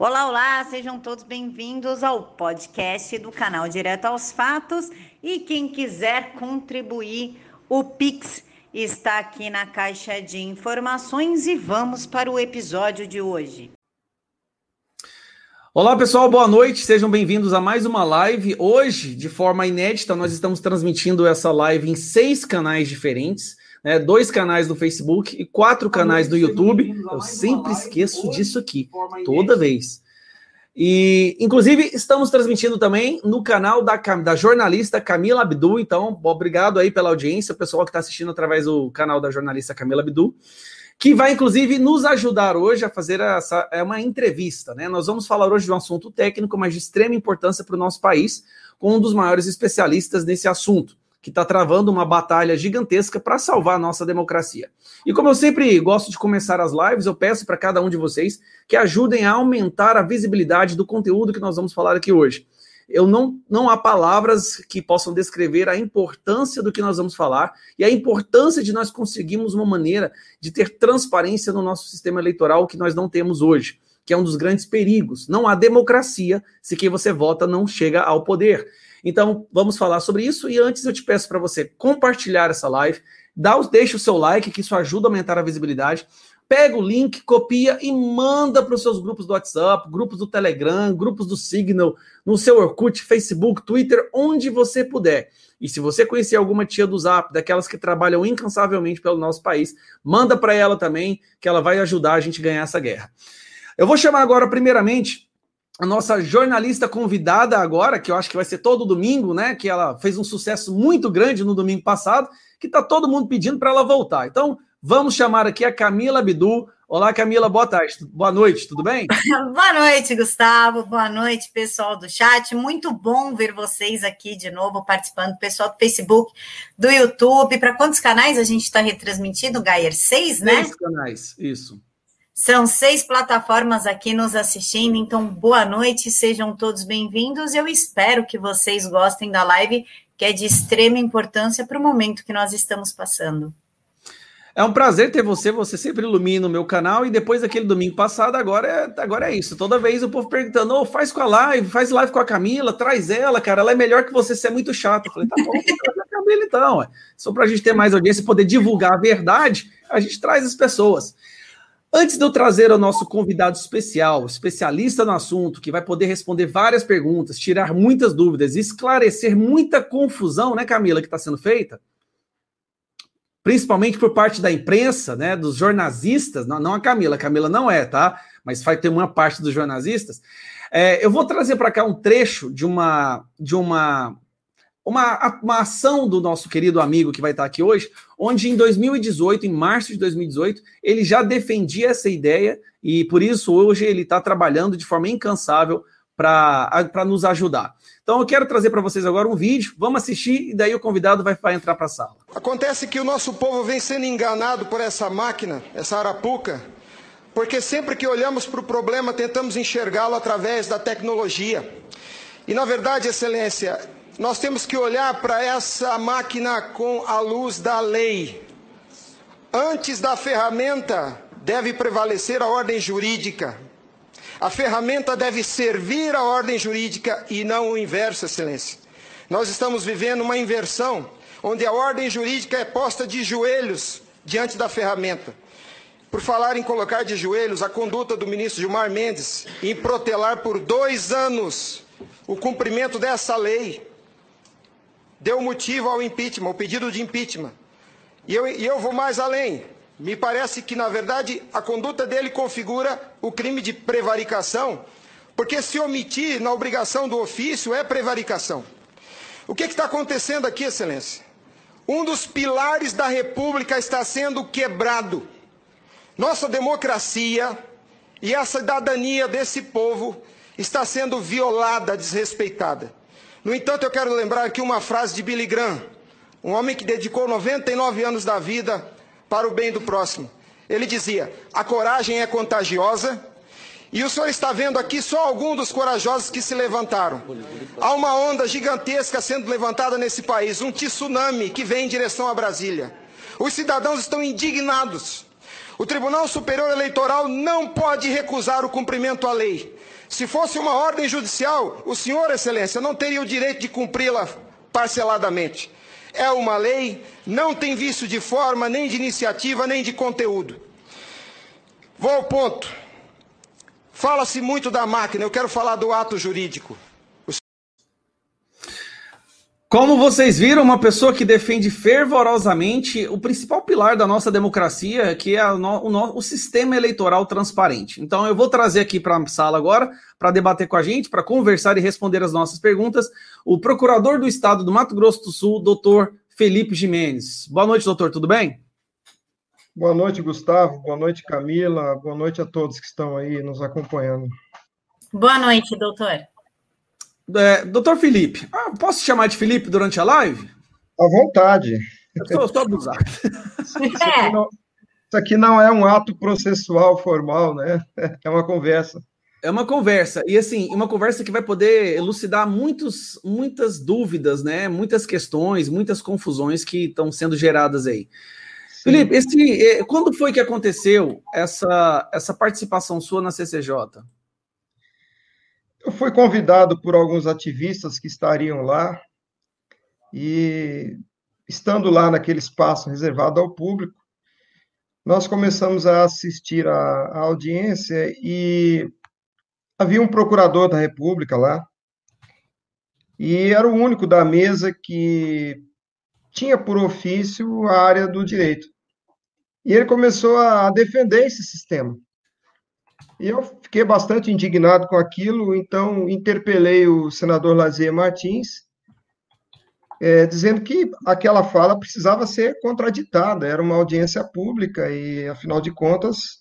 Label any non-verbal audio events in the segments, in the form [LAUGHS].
Olá, olá, sejam todos bem-vindos ao podcast do canal Direto aos Fatos. E quem quiser contribuir, o Pix está aqui na caixa de informações e vamos para o episódio de hoje. Olá pessoal, boa noite, sejam bem-vindos a mais uma live. Hoje, de forma inédita, nós estamos transmitindo essa live em seis canais diferentes. Né, dois canais do Facebook e quatro canais do YouTube. Eu sempre esqueço disso aqui, toda vez. E, inclusive, estamos transmitindo também no canal da, da jornalista Camila Abdu. Então, obrigado aí pela audiência, o pessoal que está assistindo através do canal da jornalista Camila Abdu, que vai, inclusive, nos ajudar hoje a fazer essa, é uma entrevista. Né? Nós vamos falar hoje de um assunto técnico, mas de extrema importância para o nosso país, com um dos maiores especialistas nesse assunto que está travando uma batalha gigantesca para salvar a nossa democracia. E como eu sempre gosto de começar as lives, eu peço para cada um de vocês que ajudem a aumentar a visibilidade do conteúdo que nós vamos falar aqui hoje. Eu não, não há palavras que possam descrever a importância do que nós vamos falar e a importância de nós conseguirmos uma maneira de ter transparência no nosso sistema eleitoral que nós não temos hoje, que é um dos grandes perigos. Não há democracia se quem você vota não chega ao poder. Então, vamos falar sobre isso. E antes, eu te peço para você compartilhar essa live, dá, deixa o seu like, que isso ajuda a aumentar a visibilidade. Pega o link, copia e manda para os seus grupos do WhatsApp, grupos do Telegram, grupos do Signal, no seu Orkut, Facebook, Twitter, onde você puder. E se você conhecer alguma tia do Zap, daquelas que trabalham incansavelmente pelo nosso país, manda para ela também, que ela vai ajudar a gente a ganhar essa guerra. Eu vou chamar agora, primeiramente, a nossa jornalista convidada agora, que eu acho que vai ser todo domingo, né? Que ela fez um sucesso muito grande no domingo passado, que está todo mundo pedindo para ela voltar. Então, vamos chamar aqui a Camila Bidu. Olá, Camila, boa tarde. Boa noite, tudo bem? [LAUGHS] boa noite, Gustavo. Boa noite, pessoal do chat. Muito bom ver vocês aqui de novo participando, pessoal do Facebook, do YouTube. Para quantos canais a gente está retransmitindo, Gayer? Seis, né? Seis canais, isso. São seis plataformas aqui nos assistindo, então boa noite, sejam todos bem-vindos. Eu espero que vocês gostem da live, que é de extrema importância para o momento que nós estamos passando. É um prazer ter você, você sempre ilumina o meu canal e depois daquele domingo passado, agora é, agora é isso. Toda vez o povo perguntando, oh, faz com a live, faz live com a Camila, traz ela, cara, ela é melhor que você, você é muito chato. Eu falei, tá bom, trazer a Camila então. Só para a gente ter mais audiência e poder divulgar a verdade, a gente traz as pessoas. Antes de eu trazer o nosso convidado especial, especialista no assunto, que vai poder responder várias perguntas, tirar muitas dúvidas esclarecer muita confusão, né, Camila, que está sendo feita, principalmente por parte da imprensa, né, dos jornalistas, não, não a Camila, a Camila não é, tá? Mas vai ter uma parte dos jornalistas. É, eu vou trazer para cá um trecho de uma de uma uma, uma ação do nosso querido amigo que vai estar aqui hoje, onde em 2018, em março de 2018, ele já defendia essa ideia e por isso hoje ele está trabalhando de forma incansável para nos ajudar. Então eu quero trazer para vocês agora um vídeo, vamos assistir e daí o convidado vai, vai entrar para a sala. Acontece que o nosso povo vem sendo enganado por essa máquina, essa arapuca, porque sempre que olhamos para o problema tentamos enxergá-lo através da tecnologia. E na verdade, excelência, nós temos que olhar para essa máquina com a luz da lei. Antes da ferramenta, deve prevalecer a ordem jurídica. A ferramenta deve servir a ordem jurídica e não o inverso, Excelência. Nós estamos vivendo uma inversão, onde a ordem jurídica é posta de joelhos diante da ferramenta. Por falar em colocar de joelhos, a conduta do ministro Gilmar Mendes em protelar por dois anos o cumprimento dessa lei deu motivo ao impeachment, ao pedido de impeachment. E eu, e eu vou mais além. Me parece que, na verdade, a conduta dele configura o crime de prevaricação, porque se omitir na obrigação do ofício é prevaricação. O que está acontecendo aqui, Excelência? Um dos pilares da República está sendo quebrado. Nossa democracia e a cidadania desse povo está sendo violada, desrespeitada. No entanto, eu quero lembrar aqui uma frase de Billy Graham, um homem que dedicou 99 anos da vida para o bem do próximo. Ele dizia: a coragem é contagiosa. E o senhor está vendo aqui só alguns dos corajosos que se levantaram. Há uma onda gigantesca sendo levantada nesse país, um tsunami que vem em direção a Brasília. Os cidadãos estão indignados. O Tribunal Superior Eleitoral não pode recusar o cumprimento à lei. Se fosse uma ordem judicial, o senhor, excelência, não teria o direito de cumpri-la parceladamente. É uma lei, não tem vício de forma, nem de iniciativa, nem de conteúdo. Vou ao ponto. Fala-se muito da máquina, eu quero falar do ato jurídico. Como vocês viram, uma pessoa que defende fervorosamente o principal pilar da nossa democracia, que é o, no, o sistema eleitoral transparente. Então, eu vou trazer aqui para a sala agora, para debater com a gente, para conversar e responder as nossas perguntas, o procurador do Estado do Mato Grosso do Sul, doutor Felipe Jimenez. Boa noite, doutor, tudo bem? Boa noite, Gustavo. Boa noite, Camila. Boa noite a todos que estão aí nos acompanhando. Boa noite, doutor. É, doutor Felipe, ah, posso chamar de Felipe durante a live? À vontade. Eu estou abusado. Isso, aqui não, isso aqui não é um ato processual formal, né? [LAUGHS] É uma conversa. É uma conversa, e assim, uma conversa que vai poder elucidar muitos, muitas dúvidas, né? Muitas questões, muitas confusões que estão sendo geradas aí. Sim. Felipe, esse, eh, quando foi que aconteceu essa, essa participação sua na CCJ? Eu fui convidado por alguns ativistas que estariam lá, e estando lá naquele espaço reservado ao público, nós começamos a assistir à audiência e havia um procurador da República lá, e era o único da mesa que tinha por ofício a área do direito. E ele começou a defender esse sistema. E eu fiquei bastante indignado com aquilo, então interpelei o senador Lazier Martins, é, dizendo que aquela fala precisava ser contraditada, era uma audiência pública e, afinal de contas,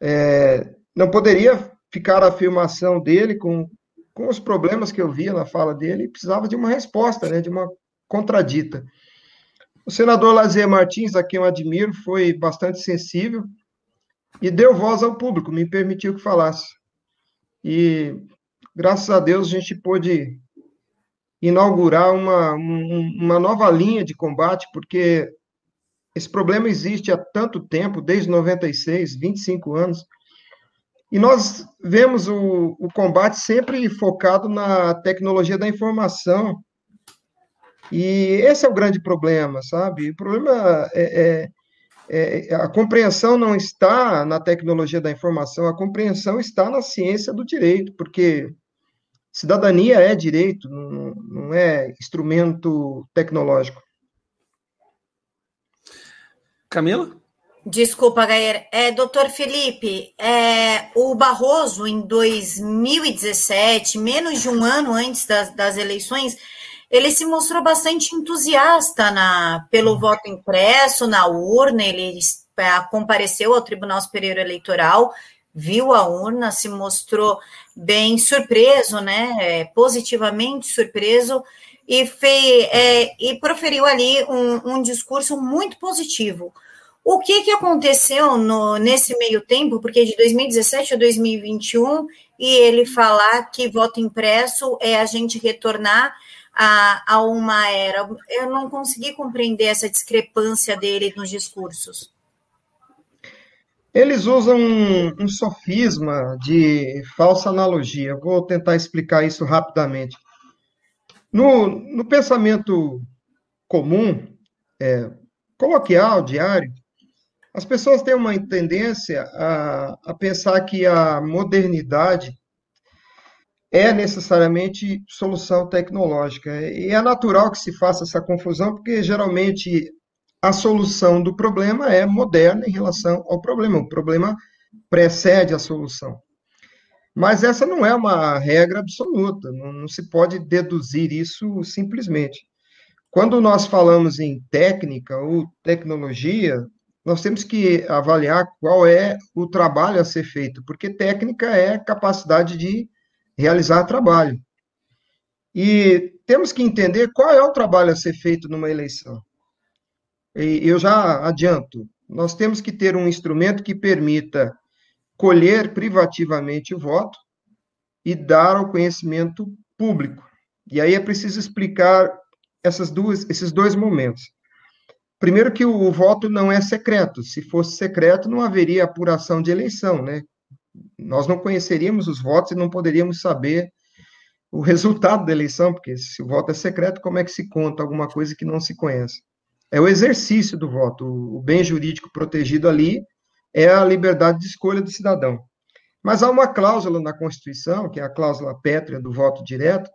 é, não poderia ficar a afirmação dele com, com os problemas que eu via na fala dele, precisava de uma resposta, né, de uma contradita. O senador Lazier Martins, a quem eu admiro, foi bastante sensível, e deu voz ao público, me permitiu que falasse. E graças a Deus a gente pôde inaugurar uma, uma nova linha de combate, porque esse problema existe há tanto tempo, desde 96, 25 anos, e nós vemos o, o combate sempre focado na tecnologia da informação, e esse é o grande problema, sabe? O problema é, é é, a compreensão não está na tecnologia da informação, a compreensão está na ciência do direito, porque cidadania é direito, não, não é instrumento tecnológico. Camila? Desculpa, Gayer. É, doutor Felipe, é, o Barroso, em 2017, menos de um ano antes das, das eleições, ele se mostrou bastante entusiasta na, pelo uhum. voto impresso, na urna, ele é, compareceu ao Tribunal Superior Eleitoral, viu a urna, se mostrou bem surpreso, né, é, positivamente surpreso, e, fez, é, e proferiu ali um, um, discurso muito positivo. O que, que aconteceu no, nesse meio tempo, porque de 2017 a 2021, e ele falar que voto impresso é a gente retornar a, a uma era. Eu não consegui compreender essa discrepância dele nos discursos. Eles usam um, um sofisma de falsa analogia. vou tentar explicar isso rapidamente. No, no pensamento comum, é, coloquial, diário, as pessoas têm uma tendência a, a pensar que a modernidade é necessariamente solução tecnológica. E é natural que se faça essa confusão, porque geralmente a solução do problema é moderna em relação ao problema. O problema precede a solução. Mas essa não é uma regra absoluta, não, não se pode deduzir isso simplesmente. Quando nós falamos em técnica ou tecnologia, nós temos que avaliar qual é o trabalho a ser feito, porque técnica é capacidade de realizar trabalho. E temos que entender qual é o trabalho a ser feito numa eleição. E eu já adianto, nós temos que ter um instrumento que permita colher privativamente o voto e dar ao conhecimento público. E aí é preciso explicar essas duas, esses dois momentos. Primeiro que o, o voto não é secreto. Se fosse secreto, não haveria apuração de eleição, né? Nós não conheceríamos os votos e não poderíamos saber o resultado da eleição, porque se o voto é secreto, como é que se conta alguma coisa que não se conhece? É o exercício do voto. O bem jurídico protegido ali é a liberdade de escolha do cidadão. Mas há uma cláusula na Constituição, que é a cláusula pétrea do voto direto,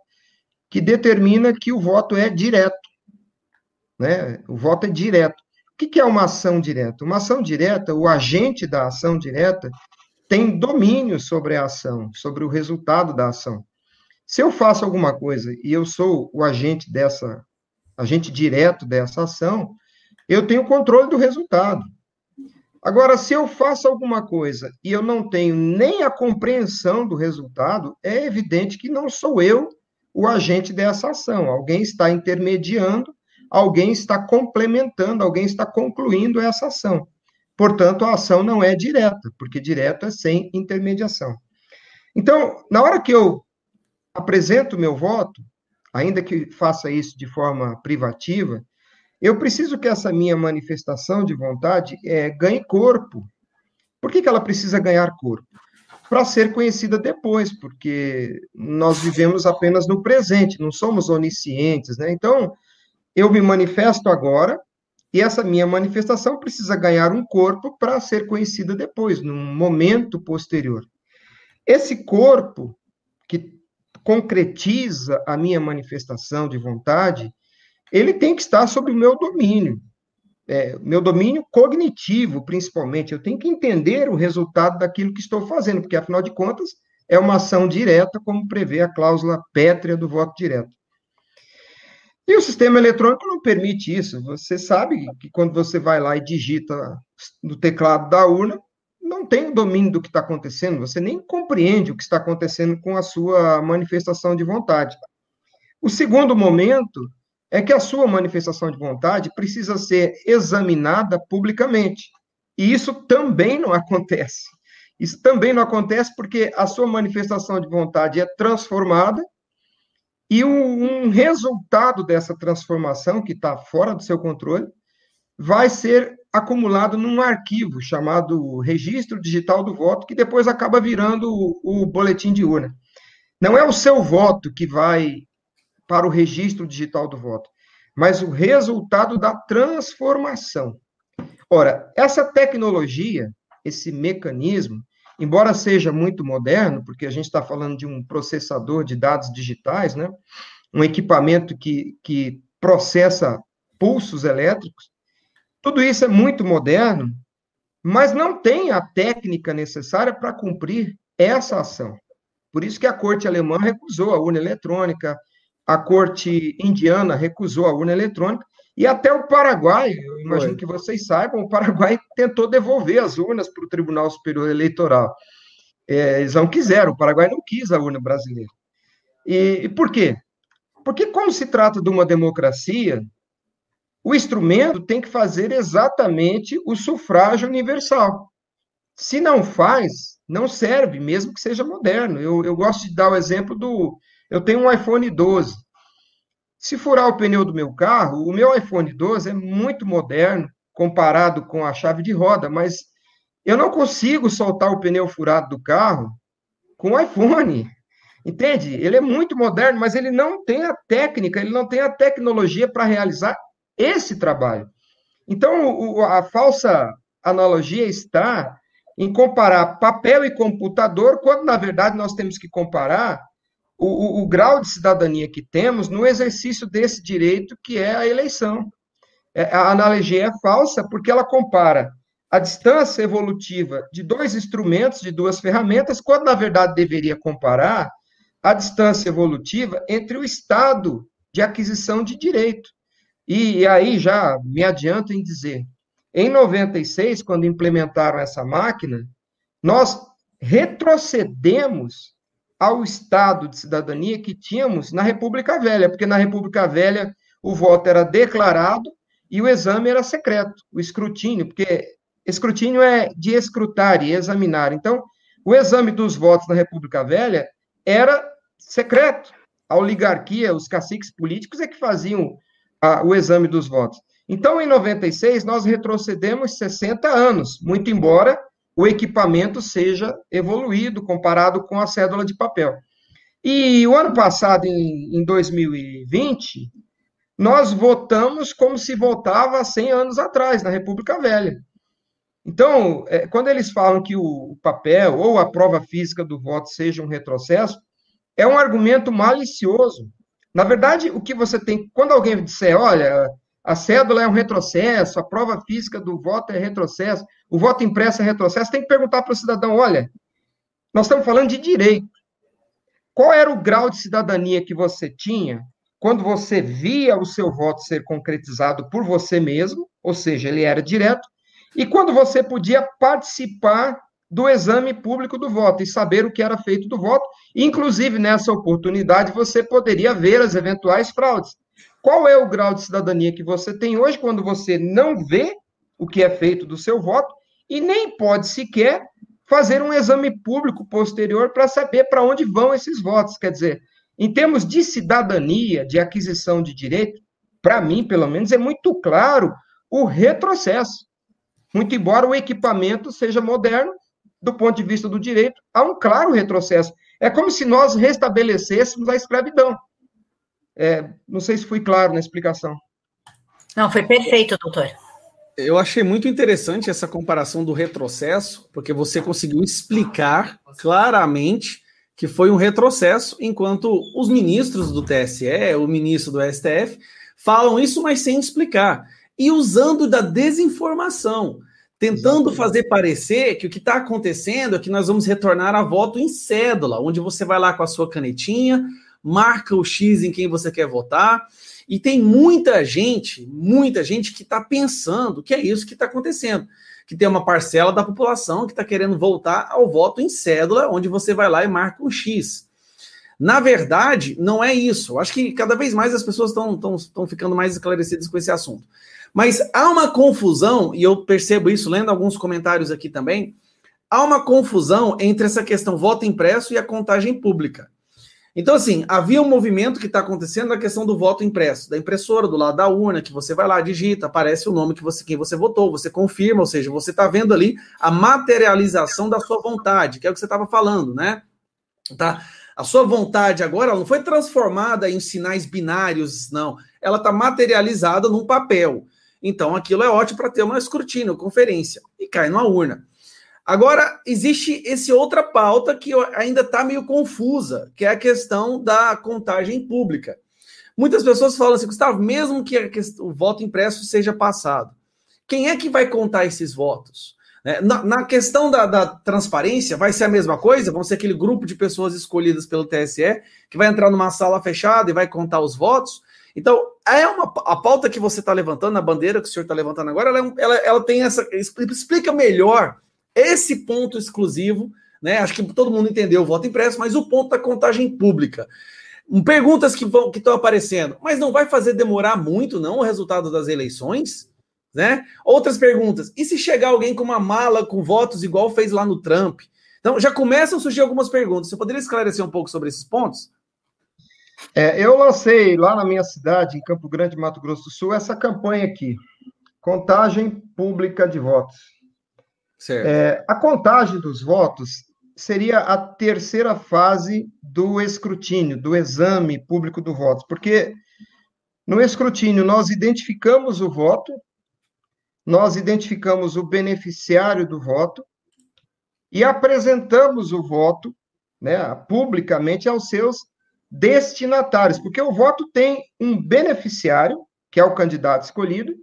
que determina que o voto é direto. Né? O voto é direto. O que é uma ação direta? Uma ação direta, o agente da ação direta tem domínio sobre a ação, sobre o resultado da ação. Se eu faço alguma coisa e eu sou o agente dessa, agente direto dessa ação, eu tenho controle do resultado. Agora, se eu faço alguma coisa e eu não tenho nem a compreensão do resultado, é evidente que não sou eu o agente dessa ação. Alguém está intermediando, alguém está complementando, alguém está concluindo essa ação. Portanto, a ação não é direta, porque direta é sem intermediação. Então, na hora que eu apresento meu voto, ainda que faça isso de forma privativa, eu preciso que essa minha manifestação de vontade é, ganhe corpo. Por que, que ela precisa ganhar corpo? Para ser conhecida depois, porque nós vivemos apenas no presente, não somos oniscientes, né? Então, eu me manifesto agora, e essa minha manifestação precisa ganhar um corpo para ser conhecida depois, num momento posterior. Esse corpo que concretiza a minha manifestação de vontade, ele tem que estar sob o meu domínio. É, meu domínio cognitivo, principalmente. Eu tenho que entender o resultado daquilo que estou fazendo, porque, afinal de contas, é uma ação direta, como prevê a cláusula pétrea do voto direto. E o sistema eletrônico não permite isso. Você sabe que quando você vai lá e digita no teclado da urna, não tem domínio do que está acontecendo, você nem compreende o que está acontecendo com a sua manifestação de vontade. O segundo momento é que a sua manifestação de vontade precisa ser examinada publicamente. E isso também não acontece. Isso também não acontece porque a sua manifestação de vontade é transformada e um, resultado dessa transformação, que está fora do seu controle, vai ser acumulado num arquivo chamado Registro Digital do Voto, que depois acaba virando o, o boletim de urna. Não é o seu voto que vai para o registro digital do voto, mas o resultado da transformação. Ora, essa tecnologia, esse mecanismo, embora seja muito moderno, porque a gente está falando de um processador de dados digitais, né? um equipamento que, que processa pulsos elétricos, tudo isso é muito moderno, mas não tem a técnica necessária para cumprir essa ação. Por isso que a corte alemã recusou a urna eletrônica, a corte indiana recusou a urna eletrônica, e até o Paraguai, eu imagino Foi. que vocês saibam, o Paraguai [LAUGHS] tentou devolver as urnas para o Tribunal Superior Eleitoral. É, eles não quiseram, o Paraguai não quis a urna brasileira. E, e por quê? Porque, como se trata de uma democracia, o instrumento tem que fazer exatamente o sufrágio universal. Se não faz, não serve, mesmo que seja moderno. Eu, eu gosto de dar o exemplo do, eu tenho um iPhone 12. Se furar o pneu do meu carro, o meu iPhone 12 é muito moderno comparado com a chave de roda, mas eu não consigo soltar o pneu furado do carro com o iPhone. Entende? Ele é muito moderno, mas ele não tem a técnica, ele não tem a tecnologia para realizar esse trabalho. Então, a falsa analogia está em comparar papel e computador, quando na verdade nós temos que comparar o, o, o grau de cidadania que temos no exercício desse direito que é a eleição. É, a analogia é falsa porque ela compara a distância evolutiva de dois instrumentos, de duas ferramentas, quando na verdade deveria comparar a distância evolutiva entre o estado de aquisição de direito. E, e aí já me adianto em dizer, em 96, quando implementaram essa máquina, nós retrocedemos ao estado de cidadania que tínhamos na República Velha, porque na República Velha o voto era declarado e o exame era secreto, o escrutínio, porque escrutínio é de escrutar e examinar. Então, o exame dos votos na República Velha era secreto. A oligarquia, os caciques políticos é que faziam a, o exame dos votos. Então, em 96, nós retrocedemos 60 anos, muito embora o equipamento seja evoluído comparado com a cédula de papel. E o ano passado, em, em 2020, nós votamos como se votava 100 anos atrás, na República Velha. Então, é, quando eles falam que o papel ou a prova física do voto seja um retrocesso, é um argumento malicioso. Na verdade, o que você tem, quando alguém disser, olha, a cédula é um retrocesso, a prova física do voto é retrocesso, o voto impresso é retrocesso, tem que perguntar para o cidadão, olha, nós estamos falando de direito. Qual era o grau de cidadania que você tinha quando você via o seu voto ser concretizado por você mesmo, ou seja, ele era direto, e quando você podia participar do exame público do voto e saber o que era feito do voto, inclusive nessa oportunidade você poderia ver as eventuais fraudes. Qual é o grau de cidadania que você tem hoje quando você não vê o que é feito do seu voto e nem pode sequer fazer um exame público posterior para saber para onde vão esses votos? Quer dizer, em termos de cidadania, de aquisição de direito, para mim, pelo menos, é muito claro o retrocesso. Muito embora o equipamento seja moderno, do ponto de vista do direito, há um claro retrocesso. É como se nós restabelecêssemos a escravidão. É, não sei se fui claro na explicação. Não, foi perfeito, doutor. Eu achei muito interessante essa comparação do retrocesso, porque você conseguiu explicar claramente que foi um retrocesso, enquanto os ministros do TSE, o ministro do STF, falam isso, mas sem explicar e usando da desinformação, tentando Exatamente. fazer parecer que o que está acontecendo é que nós vamos retornar a voto em cédula, onde você vai lá com a sua canetinha, marca o X em quem você quer votar. E tem muita gente, muita gente que está pensando que é isso que está acontecendo. Que tem uma parcela da população que está querendo voltar ao voto em cédula, onde você vai lá e marca um X. Na verdade, não é isso. Acho que cada vez mais as pessoas estão ficando mais esclarecidas com esse assunto. Mas há uma confusão, e eu percebo isso lendo alguns comentários aqui também, há uma confusão entre essa questão voto impresso e a contagem pública. Então, assim, havia um movimento que está acontecendo na questão do voto impresso, da impressora, do lado da urna, que você vai lá, digita, aparece o nome que você, quem você votou, você confirma, ou seja, você está vendo ali a materialização da sua vontade, que é o que você estava falando, né? Tá? A sua vontade agora não foi transformada em sinais binários, não. Ela está materializada num papel. Então, aquilo é ótimo para ter uma escrutínio, conferência, e cai numa urna. Agora, existe esse outra pauta que ainda está meio confusa, que é a questão da contagem pública. Muitas pessoas falam assim, Gustavo, mesmo que o voto impresso seja passado, quem é que vai contar esses votos? Né, na, na questão da, da, transparência, vai ser a mesma coisa? Vão ser aquele grupo de pessoas escolhidas pelo TSE que vai entrar numa sala fechada e vai contar os votos? Então, é uma, a pauta que você está levantando, a bandeira que o senhor está levantando agora, ela, é ela, ela, tem essa. explica melhor esse ponto exclusivo, né? Acho que todo mundo entendeu o voto impresso, mas o ponto da contagem pública. Perguntas que vão que estão aparecendo, mas não vai fazer demorar muito, não, o resultado das eleições? Né? Outras perguntas. E se chegar alguém com uma mala com votos igual fez lá no Trump? Então, já começam a surgir algumas perguntas. Você poderia esclarecer um pouco sobre esses pontos? É, eu lancei lá na minha cidade, em Campo Grande, Mato Grosso do Sul, essa campanha aqui: contagem pública de votos. É, a contagem dos votos seria a terceira fase do escrutínio, do exame público do voto, porque no escrutínio nós identificamos o voto, nós identificamos o beneficiário do voto e apresentamos o voto né, publicamente aos seus destinatários, porque o voto tem um beneficiário, que é o candidato escolhido,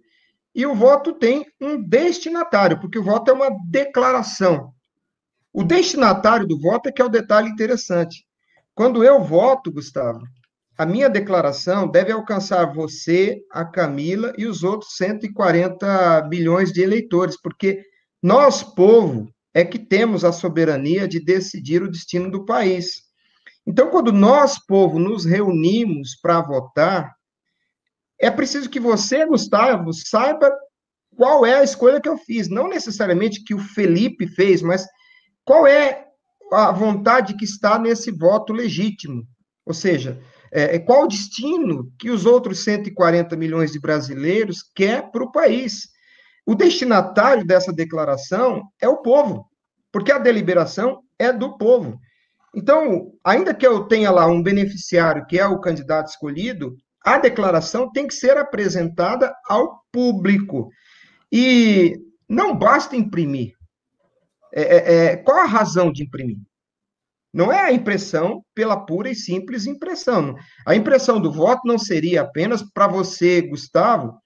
e o voto tem um destinatário, porque o voto é uma declaração. O destinatário do voto é que é o detalhe interessante. Quando eu voto, Gustavo, a minha declaração deve alcançar você, a Camila e os outros 140 bilhões de eleitores, porque nós, povo, é que temos a soberania de decidir o destino do país. Então, quando nós, povo, nos reunimos para votar, é preciso que você, Gustavo, saiba qual é a escolha que eu fiz. Não necessariamente que o Felipe fez, mas qual é a vontade que está nesse voto legítimo. Ou seja, É, é qual o destino que os outros 140 milhões de brasileiros quer para o país? O destinatário dessa declaração é o povo, porque a deliberação é do povo. Então, ainda que eu tenha lá um beneficiário que é o candidato escolhido, a declaração tem que ser apresentada ao público. E não basta imprimir. É, é, é, qual a razão de imprimir? Não é a impressão pela pura e simples impressão. A impressão do voto não seria apenas para você, Gustavo,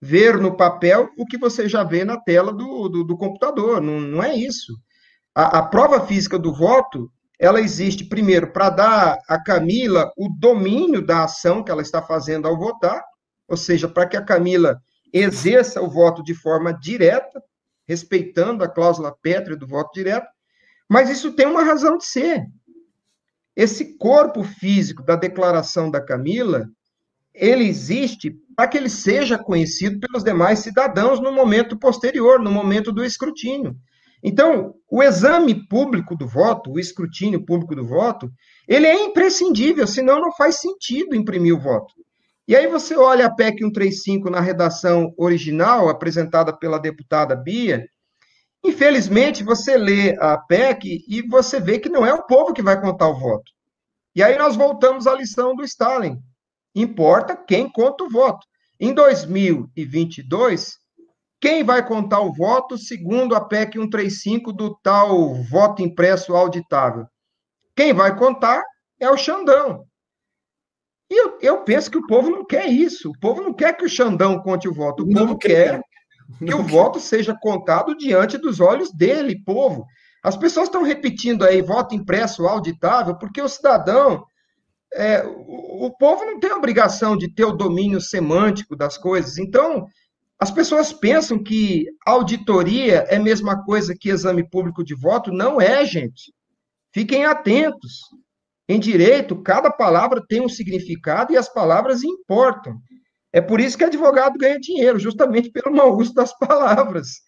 ver no papel o que você já vê na tela do, do, do computador. Não, não é isso. A, a prova física do voto ela existe, primeiro, para dar a Camila o domínio da ação que ela está fazendo ao votar, ou seja, para que a Camila exerça o voto de forma direta, respeitando a cláusula pétrea do voto direto, mas isso tem uma razão de ser. Esse corpo físico da declaração da Camila, ele existe para que ele seja conhecido pelos demais cidadãos no momento posterior, no momento do escrutínio. Então, o exame público do voto, o escrutínio público do voto, ele é imprescindível, senão não faz sentido imprimir o voto. E aí você olha a PEC 135 na redação original, apresentada pela deputada Bia, infelizmente você lê a PEC e você vê que não é o povo que vai contar o voto. E aí nós voltamos à lição do Stalin. Importa quem conta o voto. Em 2022, quem vai contar o voto segundo a PEC 135 do tal voto impresso auditável? Quem vai contar é o Xandão. E eu, eu penso que o povo não quer isso. O povo não quer que o Xandão conte o voto. O povo quer, quer [LAUGHS] que o voto seja contado diante dos olhos dele, povo. As pessoas estão repetindo aí voto impresso auditável porque o cidadão é, o, o, povo não tem obrigação de ter o domínio semântico das coisas. Então, as pessoas pensam que auditoria é a mesma coisa que exame público de voto. Não é, gente. Fiquem atentos. Em direito, cada palavra tem um significado e as palavras importam. É por isso que advogado ganha dinheiro, justamente pelo mau uso das palavras.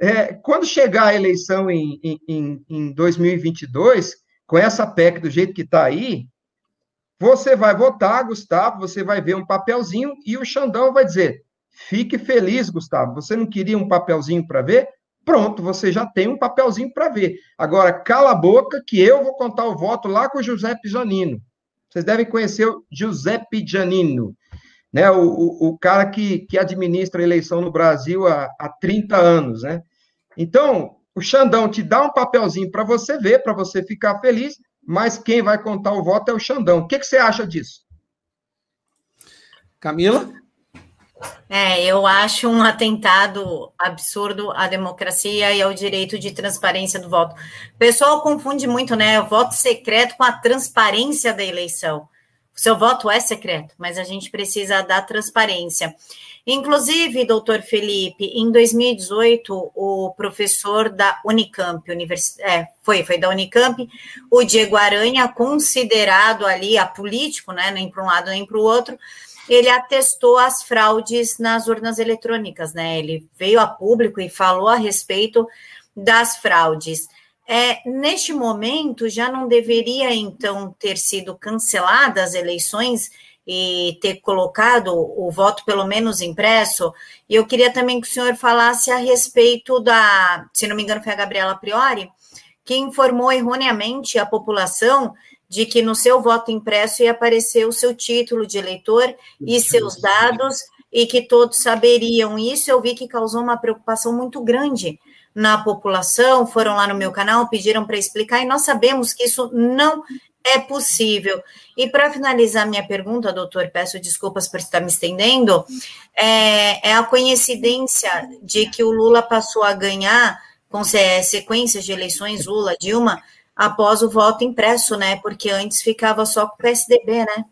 É, quando chegar a eleição em, em, em 2022, com essa PEC do jeito que está aí, você vai votar, Gustavo, você vai ver um papelzinho e o Xandão vai dizer: Fique feliz, Gustavo. Você não queria um papelzinho para ver? Pronto, você já tem um papelzinho para ver. Agora, cala a boca que eu vou contar o voto lá com o Giuseppe Janino. Vocês devem conhecer o Giuseppe Janino, né? o, o, o cara que, que administra a eleição no Brasil há, há 30 anos. Né? Então, o Xandão te dá um papelzinho para você ver, para você ficar feliz, mas quem vai contar o voto é o Xandão. O que, que você acha disso? Camila? É, eu acho um atentado absurdo à democracia e ao direito de transparência do voto. O pessoal confunde muito, né? O voto secreto com a transparência da eleição. O seu voto é secreto, mas a gente precisa da transparência. Inclusive, doutor Felipe, em 2018, o professor da Unicamp, univers... é, foi, foi da Unicamp, o Diego Aranha, considerado ali apolítico, né? Nem para um lado nem para o outro, ele atestou as fraudes nas urnas eletrônicas, né? Ele veio a público e falou a respeito das fraudes. É, neste momento, já não deveria, então, ter sido canceladas as eleições e ter colocado o voto, pelo menos impresso. E eu queria também que o senhor falasse a respeito da, se não me engano, foi a Gabriela Priori, que informou erroneamente a população de que no seu voto impresso ia aparecer o seu título de eleitor e seus dados, e que todos saberiam. Isso eu vi que causou uma preocupação muito grande na população. Foram lá no meu canal, pediram para explicar, e nós sabemos que isso não é possível. E para finalizar minha pergunta, doutor, peço desculpas por estar me estendendo, é, é a coincidência de que o Lula passou a ganhar com sequências de eleições, Lula, Dilma, após o voto impresso, né? Porque antes ficava só com o PSDB, né?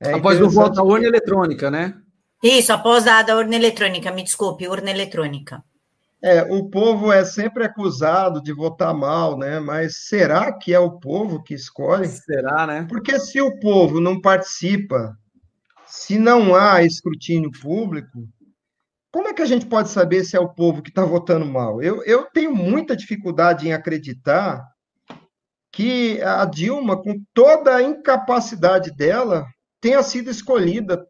É após o voto da urna eletrônica, né? Isso, após a da urna eletrônica, me desculpe, urna eletrônica. É, o povo é sempre acusado de votar mal, né? Mas será que é o povo que escolhe? Será, né? Porque se o povo não participa, se não há escrutínio público, como é que a gente pode saber se é o povo que está votando mal? Eu, eu tenho muita dificuldade em acreditar que a Dilma, com toda a incapacidade dela, tenha sido escolhida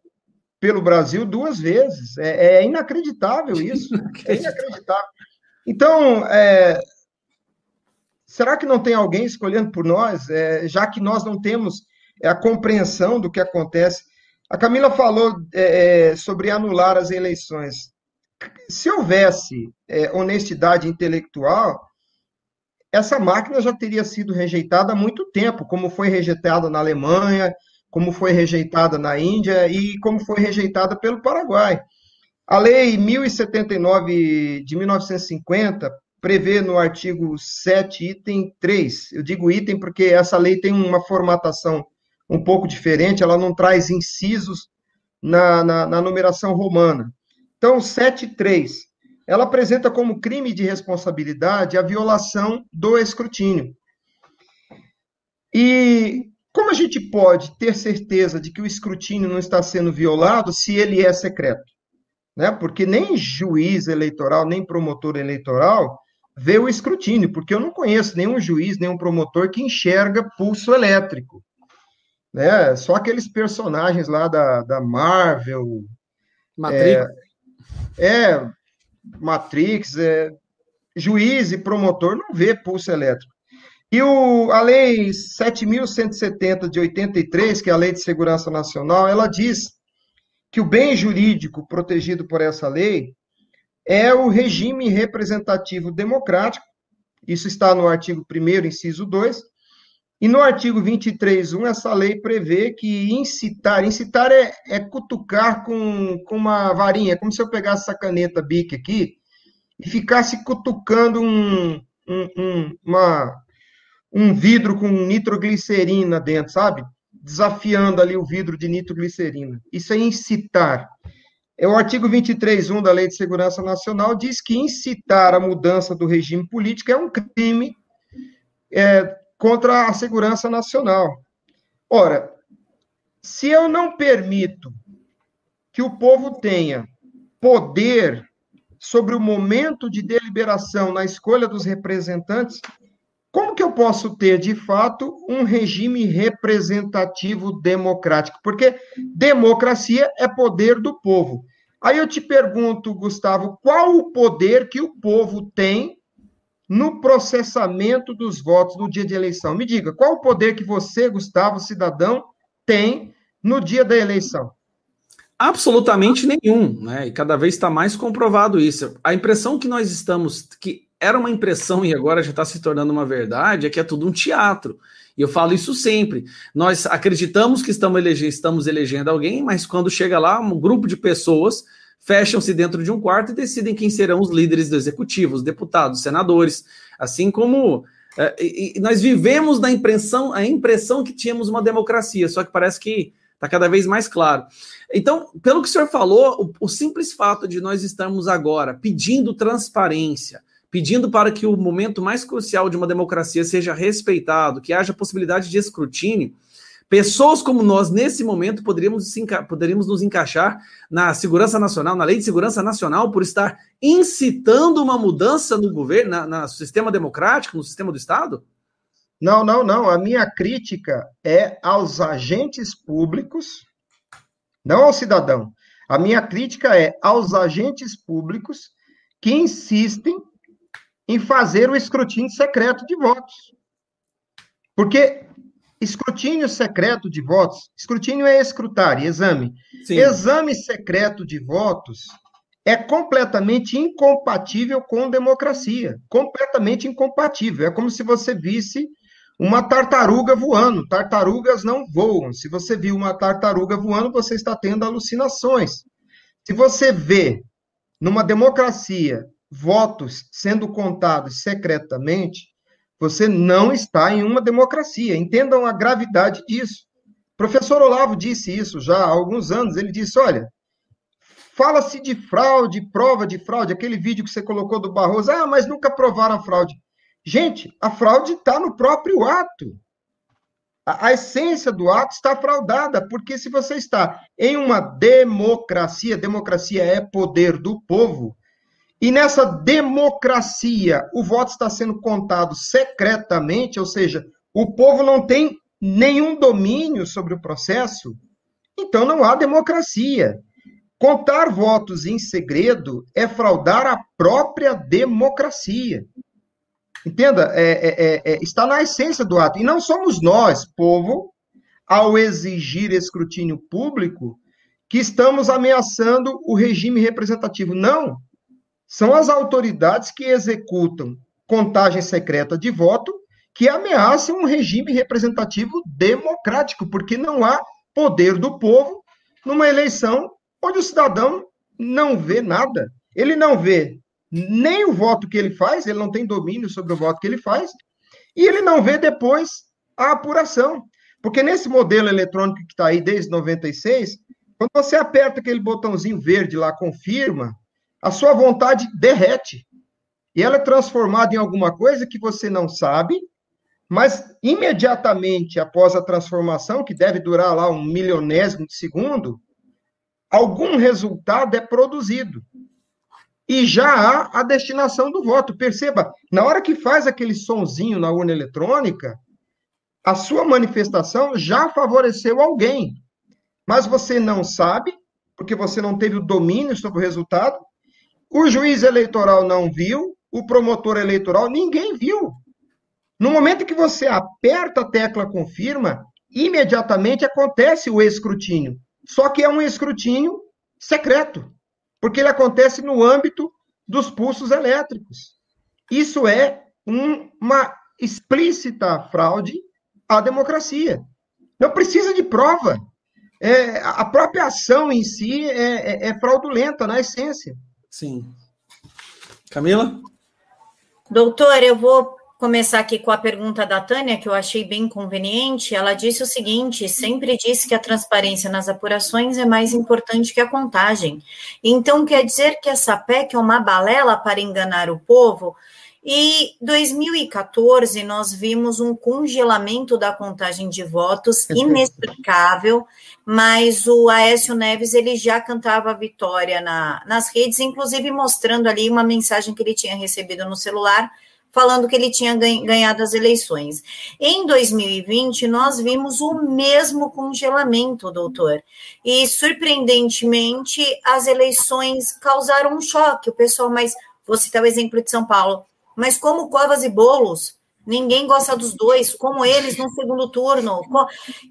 pelo Brasil duas vezes. É, é inacreditável [LAUGHS] isso. É inacreditável. Então, é, será que não tem alguém escolhendo por nós, é, já que nós não temos a compreensão do que acontece? A Camila falou é, é, sobre anular as eleições. Se houvesse é, honestidade intelectual, essa máquina já teria sido rejeitada há muito tempo, como foi rejeitada na Alemanha, como foi rejeitada na Índia e como foi rejeitada pelo Paraguai. A Lei 1079 de 1950 prevê no artigo 7, item 3. Eu digo item porque essa lei tem uma formatação um pouco diferente, ela não traz incisos na, na, na numeração romana. Então, 7.3, ela apresenta como crime de responsabilidade a violação do escrutínio. E como a gente pode ter certeza de que o escrutínio não está sendo violado se ele é secreto? Né? Porque nem juiz eleitoral, nem promotor eleitoral vê o escrutínio, porque eu não conheço nenhum juiz, nenhum promotor que enxerga pulso elétrico né? Só aqueles personagens lá da, da Marvel. Matrix. É, é Matrix, é, juiz e promotor não vê pulso elétrico. E o, a Lei 7.170 de 83, que é a Lei de Segurança Nacional, ela diz que o bem jurídico protegido por essa lei é o regime representativo democrático, isso está no artigo 1 inciso 2, e no artigo 23.1, essa lei prevê que incitar, incitar é, é cutucar com, com uma varinha, como se eu pegasse essa caneta BIC aqui e ficasse cutucando um, um, um, uma, um vidro com nitroglicerina dentro, sabe? Desafiando ali o vidro de nitroglicerina. Isso é incitar. É o artigo 23.1 da Lei de Segurança Nacional diz que incitar a mudança do regime político é um crime é, contra a segurança nacional. Ora, se eu não permito que o povo tenha poder sobre o momento de deliberação na escolha dos representantes, como que eu posso ter, de fato, um regime representativo democrático? Porque democracia é poder do povo. Aí eu te pergunto, Gustavo, qual o poder que o povo tem no processamento dos votos no dia de eleição. Me diga, qual o poder que você, Gustavo, cidadão, tem no dia da eleição? Absolutamente nenhum, né? E cada vez está mais comprovado isso. A impressão que nós estamos, que era uma impressão e agora já está se tornando uma verdade, é que é tudo um teatro. E eu falo isso sempre. Nós acreditamos que estamos, estamos elegendo alguém, mas quando chega lá, um grupo de pessoas fecham-se dentro de um quarto e decidem quem serão os líderes do executivo, os deputados, senadores, assim como é, e nós vivemos na impressão, a impressão que tínhamos uma democracia, só que parece que está cada vez mais claro. Então, pelo que o senhor falou, o, o simples fato de nós estarmos agora pedindo transparência, pedindo para que o momento mais crucial de uma democracia seja respeitado, que haja possibilidade de escrutínio, Pessoas como nós, nesse momento, poderíamos, poderíamos nos encaixar na segurança nacional, na lei de segurança nacional, por estar incitando uma mudança no governo, na, no sistema democrático, no sistema do Estado? Não, não, não. A minha crítica é aos agentes públicos, não ao cidadão. A minha crítica é aos agentes públicos que insistem em fazer o escrutínio secreto de votos. Porque Escrutínio secreto de votos. Escrutínio é escrutar, exame. Sim. Exame secreto de votos é completamente incompatível com democracia. Completamente incompatível. É como se você visse uma tartaruga voando. Tartarugas não voam. Se você viu uma tartaruga voando, você está tendo alucinações. Se você vê numa democracia votos sendo contados secretamente, você não está em uma democracia. Entendam a gravidade disso. O professor Olavo disse isso já há alguns anos. Ele disse: olha, fala-se de fraude, prova de fraude, aquele vídeo que você colocou do Barroso, ah, mas nunca provaram a fraude. Gente, a fraude está no próprio ato. A, a, essência do ato está fraudada, porque se você está em uma democracia, democracia é poder do povo, e nessa democracia, o voto está sendo contado secretamente, ou seja, o povo não tem nenhum domínio sobre o processo, então não há democracia. Contar votos em segredo é fraudar a própria democracia. Entenda, é, é, é, é, está na essência do ato. E não somos nós, povo, ao exigir escrutínio público, que estamos ameaçando o regime representativo. Não. São as autoridades que executam contagem secreta de voto que ameaçam um regime representativo democrático, porque não há poder do povo numa eleição onde o cidadão não vê nada. Ele não vê nem o voto que ele faz, ele não tem domínio sobre o voto que ele faz, e ele não vê depois a apuração. Porque nesse modelo eletrônico que está aí desde 96, quando você aperta aquele botãozinho verde lá, confirma, a sua vontade derrete. E ela é transformada em alguma coisa que você não sabe, mas imediatamente após a transformação, que deve durar lá um milionésimo de segundo, algum resultado é produzido. E já há a destinação do voto. Perceba, na hora que faz aquele sonzinho na urna eletrônica, a sua manifestação já favoreceu alguém. Mas você não sabe, porque você não teve o domínio sobre o resultado, o juiz eleitoral não viu, o promotor eleitoral, ninguém viu. No momento que você aperta a tecla confirma, imediatamente acontece o escrutínio. Só que é um escrutínio secreto, porque ele acontece no âmbito dos pulsos elétricos. Isso é um, uma explícita fraude à democracia. Não precisa de prova. É, a própria ação em si é, é, é fraudulenta na essência. Sim. Camila? Doutor, eu vou começar aqui com a pergunta da Tânia, que eu achei bem conveniente. Ela disse o seguinte: sempre disse que a transparência nas apurações é mais importante que a contagem. Então, quer dizer que essa PEC é uma balela para enganar o povo? E 2014 nós vimos um congelamento da contagem de votos inexplicável, mas o Aécio Neves ele já cantava a vitória na, nas redes, inclusive mostrando ali uma mensagem que ele tinha recebido no celular falando que ele tinha ganhado as eleições. Em 2020, nós vimos o mesmo congelamento, doutor. E, surpreendentemente, as eleições causaram um choque. O pessoal, mas vou citar o exemplo de São Paulo. Mas como Covas e Bolos, ninguém gosta dos dois, como eles no segundo turno.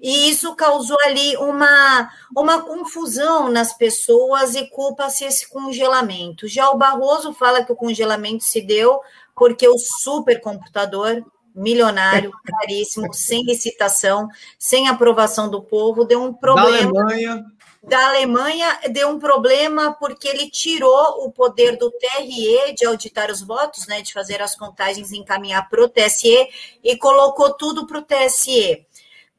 E isso causou ali uma, uma confusão nas pessoas e culpa-se esse congelamento. Já o Barroso fala que o congelamento se deu porque o supercomputador milionário, caríssimo, sem licitação, sem aprovação do povo, deu um problema. Alemanha. Da Alemanha deu um problema porque ele tirou o poder do TRE de auditar os votos, né, de fazer as contagens e encaminhar para o TSE e colocou tudo para o TSE.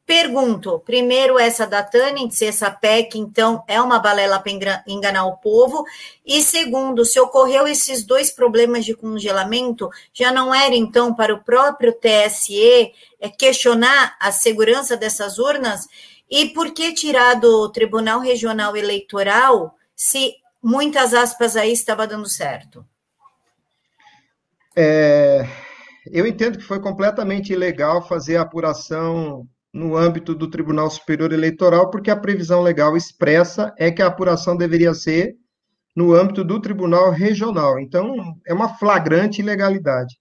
Pergunto, primeiro, essa da Tânia, se essa PEC, então, é uma balela para enganar o povo. E segundo, se ocorreu esses dois problemas de congelamento, já não era, então, para o próprio TSE é, questionar a segurança dessas urnas? E por que tirar do Tribunal Regional Eleitoral se, muitas aspas, aí estava dando certo? É, eu entendo que foi completamente ilegal fazer a apuração no âmbito do Tribunal Superior Eleitoral, porque a previsão legal expressa é que a apuração deveria ser no âmbito do Tribunal Regional. Então, é uma flagrante ilegalidade.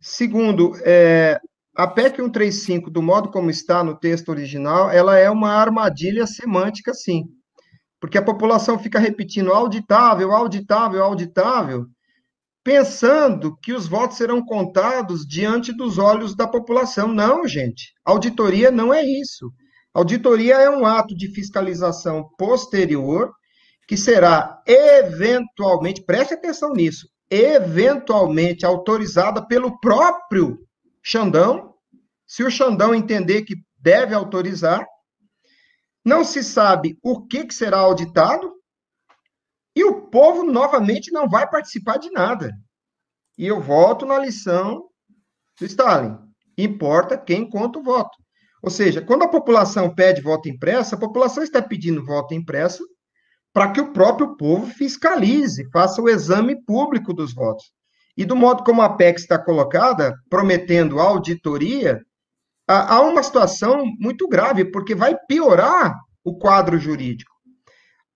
Segundo, é, a PEC 135, do modo como está no texto original, ela é uma armadilha semântica, sim. Porque a população fica repetindo auditável, auditável, auditável, pensando que os votos serão contados diante dos olhos da população. Não, gente. Auditoria não é isso. Auditoria é um ato de fiscalização posterior que será eventualmente, preste atenção nisso, eventualmente autorizada pelo próprio Xandão, se o Xandão entender que deve autorizar. Não se sabe o que, que será auditado, e o povo, novamente, não vai participar de nada. E eu volto na lição do Stalin. Importa quem conta o voto. Ou seja, quando a população pede voto impresso, a população está pedindo voto impresso para que o próprio povo fiscalize, faça o exame público dos votos. E do modo como a PEC está colocada, prometendo auditoria, há uma situação muito grave, porque vai piorar o quadro jurídico.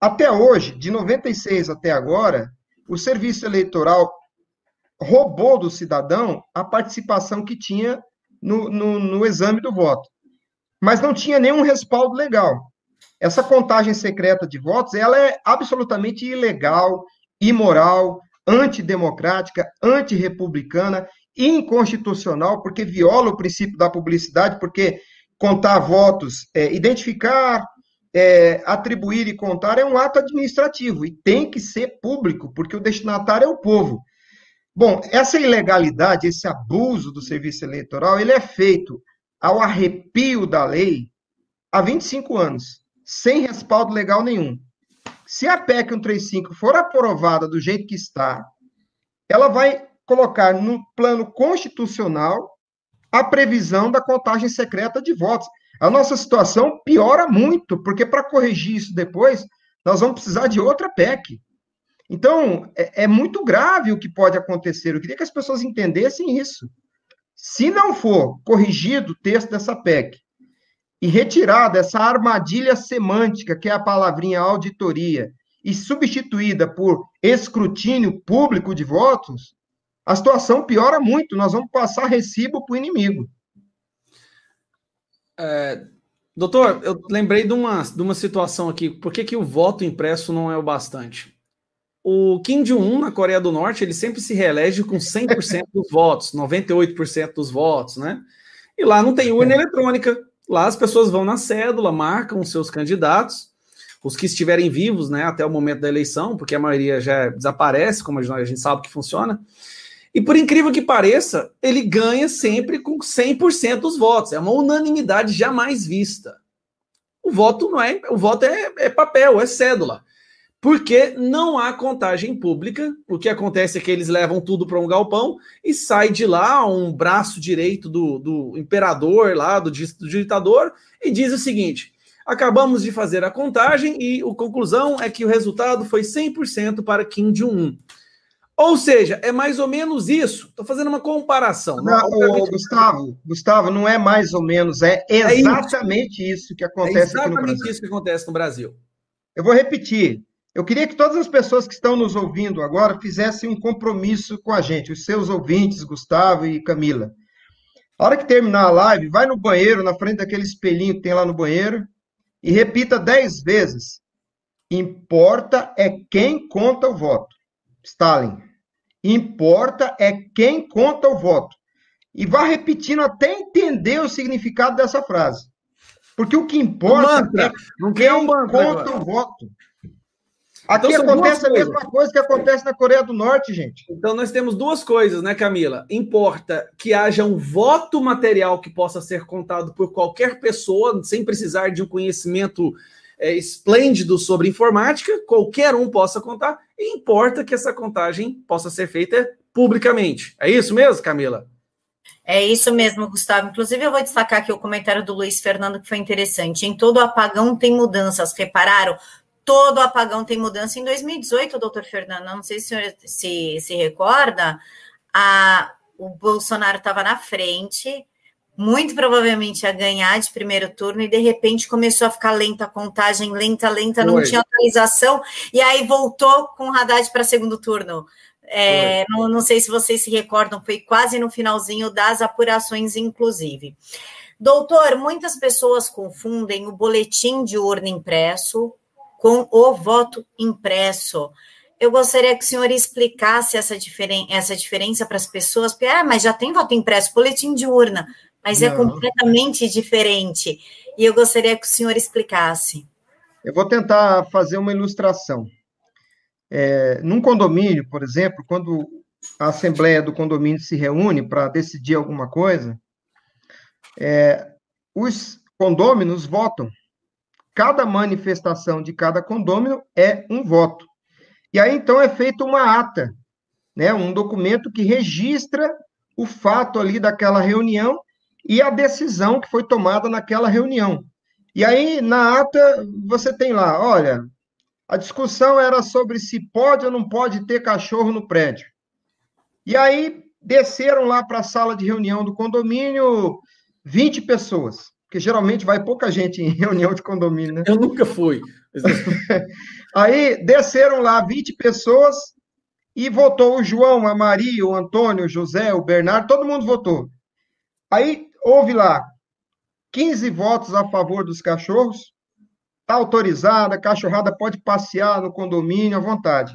Até hoje, de 96 até agora, o serviço eleitoral roubou do cidadão a participação que tinha no, no, no exame do voto. Mas não tinha nenhum respaldo legal. Essa contagem secreta de votos, ela é absolutamente ilegal, imoral, antidemocrática, antirrepublicana, inconstitucional, porque viola o princípio da publicidade, porque contar votos, é, identificar, é, atribuir e contar é um ato administrativo e tem que ser público, porque o destinatário é o povo. Bom, essa ilegalidade, esse abuso do serviço eleitoral, ele é feito ao arrepio da lei há 25 anos, sem respaldo legal nenhum. Se a PEC 135 for aprovada do jeito que está, ela vai colocar no plano constitucional a previsão da contagem secreta de votos. A nossa situação piora muito, porque para corrigir isso depois, nós vamos precisar de outra PEC. Então, é, é, muito grave o que pode acontecer. Eu queria que as pessoas entendessem isso. Se não for corrigido o texto dessa PEC e retirada essa armadilha semântica, que é a palavrinha auditoria, e substituída por escrutínio público de votos, a situação piora muito. Nós vamos passar recibo para o inimigo. É, doutor, eu lembrei de uma, de uma situação aqui. Por que, que o voto impresso não é o bastante? O Kim Jong-un, na Coreia do Norte, ele sempre se reelege com 100% dos votos, 98% dos votos, né? E lá não tem urna eletrônica. Lá as pessoas vão na cédula, marcam os seus candidatos, os que estiverem vivos, né, até o momento da eleição, porque a maioria já desaparece, como a gente sabe que funciona. E por incrível que pareça, ele ganha sempre com 100% dos votos. É uma unanimidade jamais vista. O voto não é, o voto é, é papel, é cédula. Porque não há contagem pública. O que acontece é que eles levam tudo para um galpão e sai de lá um braço direito do, do imperador lá, do, do ditador, e diz o seguinte: acabamos de fazer a contagem e a conclusão é que o resultado foi 100% para Kim Jong-un. Ou seja, é mais ou menos isso. Estou fazendo uma comparação. Né? Não, Gustavo, Gustavo, não é mais ou menos, é, exatamente é isso. isso. que acontece é exatamente isso que acontece no Brasil. Eu vou repetir. Eu queria que todas as pessoas que estão nos ouvindo agora fizessem um compromisso com a gente, os seus ouvintes, Gustavo e Camila. A hora que terminar a live, vai no banheiro, na frente daquele espelhinho que tem lá no banheiro, e repita dez vezes. Importa é quem conta o voto. Stalin. Importa é quem conta o voto. E vá repetindo até entender o significado dessa frase. Porque o que importa mantra, é não quem um conta agora. o voto. Aqui então, acontece a mesma coisa que acontece na Coreia do Norte, gente. Então nós temos duas coisas, né, Camila? Importa que haja um voto material que possa ser contado por qualquer pessoa, sem precisar de um conhecimento é, esplêndido sobre informática, qualquer um possa contar, e importa que essa contagem possa ser feita publicamente. É isso mesmo, Camila? É isso mesmo, Gustavo. Inclusive, eu vou destacar aqui o comentário do Luiz Fernando, que foi interessante. Em todo apagão tem mudanças, repararam? Todo apagão tem mudança. Em 2018, doutor Fernando, não sei se o senhor se, se recorda, a, o Bolsonaro estava na frente, muito provavelmente a ganhar de primeiro turno e de repente começou a ficar lenta a contagem, lenta, lenta, não tinha atualização e aí voltou com o Haddad para segundo turno. É, não, não sei se vocês se recordam, foi quase no finalzinho das apurações, inclusive. Doutor, muitas pessoas confundem o boletim de urna impresso com o voto impresso. Eu gostaria que o senhor explicasse essa, diferen essa diferença para as pessoas, porque, ah, mas já tem voto impresso, boletim de urna mas é Não. é completamente diferente. E eu gostaria que o senhor explicasse. Eu vou tentar fazer uma ilustração. É, num condomínio, por exemplo, quando a assembleia do condomínio se reúne para decidir alguma coisa, é, os condôminos votam. Cada manifestação de cada condômino é um voto. E aí, então, é feita uma ata, né, um documento que registra o fato ali daquela reunião e a decisão que foi tomada naquela reunião. E aí, na ata, você tem lá, olha, a discussão era sobre se pode ou não pode ter cachorro no prédio. E aí, desceram lá para a sala de reunião do condomínio 20 pessoas, porque geralmente vai pouca gente em [LAUGHS] reunião de condomínio, né? Eu nunca fui. [LAUGHS] Aí desceram lá 20 pessoas e votou o João, a Maria, o Antônio, o José, o Bernardo, todo mundo votou. Aí houve lá 15 votos a favor dos cachorros, está autorizada, a cachorrada pode passear no condomínio à vontade.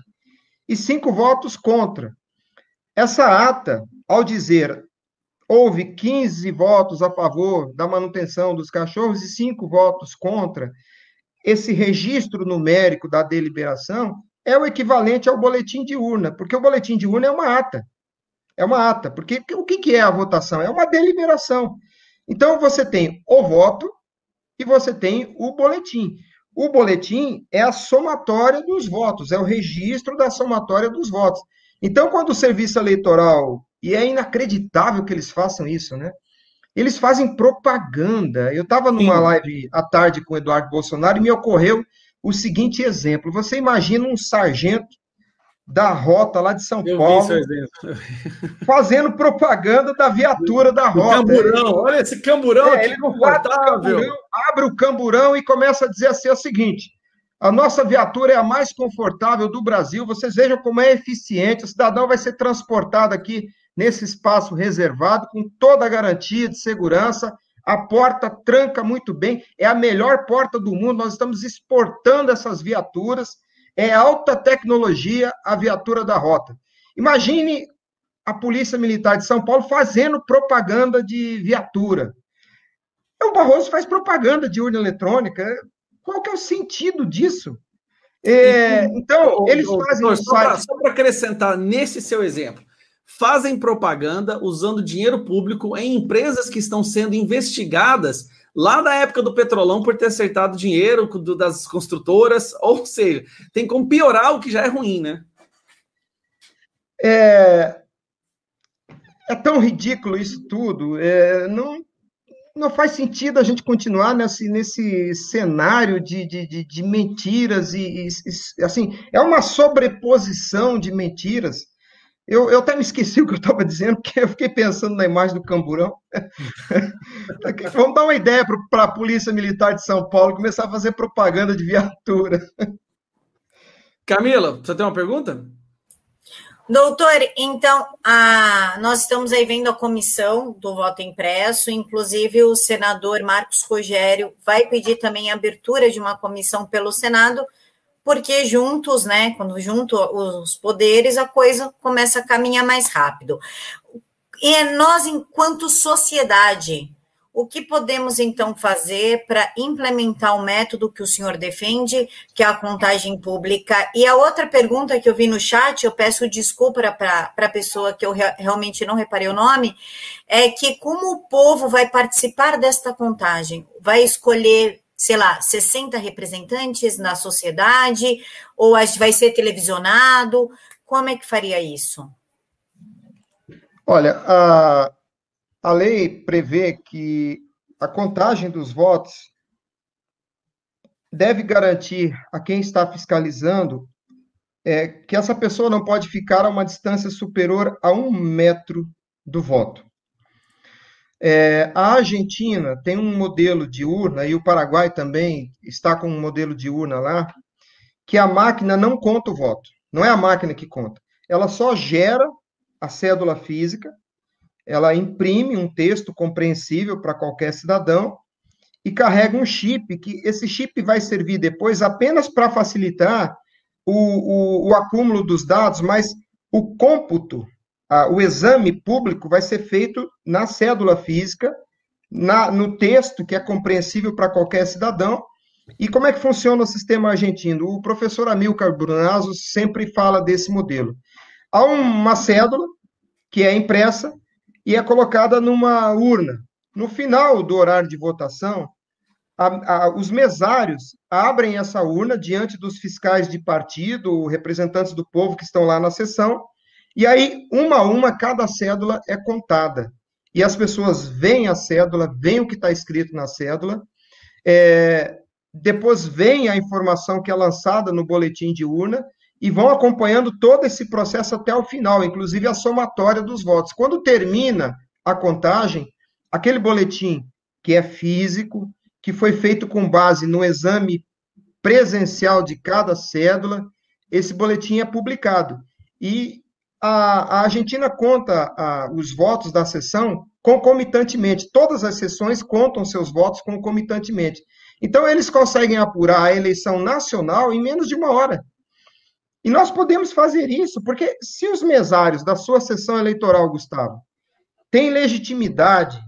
E cinco votos contra. Essa ata, ao dizer houve 15 votos a favor da manutenção dos cachorros e cinco votos contra, esse registro numérico da deliberação é o equivalente ao boletim de urna, porque o boletim de urna é uma ata. É uma ata, porque o que é a votação? É uma deliberação. Então, você tem o voto e você tem o boletim. O boletim é a somatória dos votos, é o registro da somatória dos votos. Então, quando o serviço eleitoral, e é inacreditável que eles façam isso, né? Eles fazem propaganda. Eu estava numa Sim. live à tarde com o Eduardo Bolsonaro e me ocorreu o seguinte exemplo: você imagina um sargento da rota lá de São Eu Paulo, fazendo propaganda da viatura da rota. Camburão, olha esse camburão. É, ele não camburão, abre o camburão e começa a dizer assim: é o seguinte. A nossa viatura é a mais confortável do Brasil. Vocês vejam como é eficiente. O cidadão vai ser transportado aqui nesse espaço reservado, com toda a garantia de segurança. A porta tranca muito bem, é a melhor porta do mundo. Nós estamos exportando essas viaturas é alta tecnologia a viatura da rota. Imagine a Polícia Militar de São Paulo fazendo propaganda de viatura. O Barroso faz propaganda de urna eletrônica. Qual que é o sentido disso? É, então, eles fazem. Só para acrescentar nesse seu exemplo, fazem propaganda usando dinheiro público em empresas que estão sendo investigadas lá da época do Petrolão por ter acertado dinheiro do, das construtoras, [LAUGHS] ou seja, tem como piorar o que já é ruim, né? É, é tão ridículo isso tudo, é, não, não faz sentido a gente continuar nesse, nesse cenário de, de, de, de mentiras e, e, assim, é uma sobreposição de mentiras eu, eu até me esqueci o que eu estava dizendo, porque eu fiquei pensando na imagem do camburão. [LAUGHS] Vamos dar uma ideia para a Polícia Militar de São Paulo começar a fazer propaganda de viatura. Camila, você tem uma pergunta? Doutor, então, a, nós estamos aí vendo a comissão do voto impresso, inclusive o senador Marcos Rogério vai pedir também a abertura de uma comissão pelo Senado porque juntos, né, quando junto os poderes, a coisa começa a caminhar mais rápido. E é nós, enquanto sociedade, o que podemos então fazer para implementar o método que o senhor defende, que é a contagem pública? E a outra pergunta que eu vi no chat, eu peço desculpa para a pessoa que eu re, realmente não reparei o nome, é que como o povo vai participar desta contagem? Vai escolher sei lá, 60 representantes na sociedade, ou vai ser televisionado? Como é que faria isso? Olha, a, a lei prevê que a contagem dos votos deve garantir a quem está fiscalizando é, que essa pessoa não pode ficar a uma distância superior a um metro do voto. É, a Argentina tem um modelo de urna, e o Paraguai também está com um modelo de urna lá, que a máquina não conta o voto. Não é a máquina que conta. Ela só gera a cédula física, ela imprime um texto compreensível para qualquer cidadão e carrega um chip, que esse chip vai servir depois apenas para facilitar o, o, o acúmulo dos dados, mas o cômputo o exame público vai ser feito na cédula física, na, no texto que é compreensível para qualquer cidadão. E como é que funciona o sistema argentino? O professor Amilcar Brunazzo sempre fala desse modelo. Há uma cédula que é impressa e é colocada numa urna. No final do horário de votação, a, a, os mesários abrem essa urna diante dos fiscais de partido, representantes do povo que estão lá na sessão, e aí, uma a uma, cada cédula é contada. E as pessoas veem a cédula, veem o que está escrito na cédula, é, depois vem a informação que é lançada no boletim de urna e vão acompanhando todo esse processo até o final, inclusive a somatória dos votos. Quando termina a contagem, aquele boletim que é físico, que foi feito com base no exame presencial de cada cédula, esse boletim é publicado. E a, a Argentina conta a, os votos da sessão concomitantemente. Todas as sessões contam seus votos concomitantemente. Então, eles conseguem apurar a eleição nacional em menos de uma hora. E nós podemos fazer isso, porque se os mesários da sua sessão eleitoral, Gustavo, têm legitimidade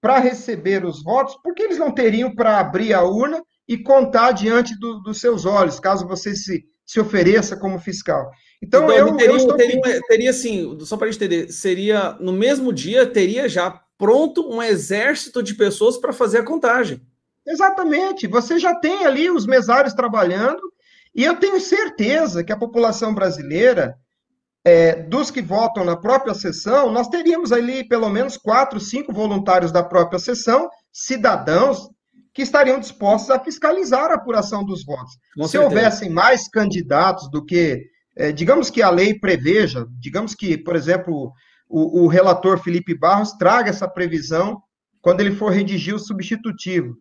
para receber os votos, por que eles não teriam para abrir a urna e contar diante do, dos seus olhos, caso você se, se ofereça como fiscal? Então, então eu, teria, eu estou teria, teria assim, só para a gente entender, seria no mesmo dia, teria já pronto um exército de pessoas para fazer a contagem. Exatamente. Você já tem ali os mesários trabalhando, e eu tenho certeza que a população brasileira, é, dos que votam na própria sessão, nós teríamos ali pelo menos quatro, cinco voluntários da própria sessão, cidadãos, que estariam dispostos a fiscalizar a apuração dos votos. Com Se certeza. houvessem mais candidatos do que é, digamos que a lei preveja, digamos que, por exemplo, o, o, relator Felipe Barros traga essa previsão quando ele for redigir o substitutivo.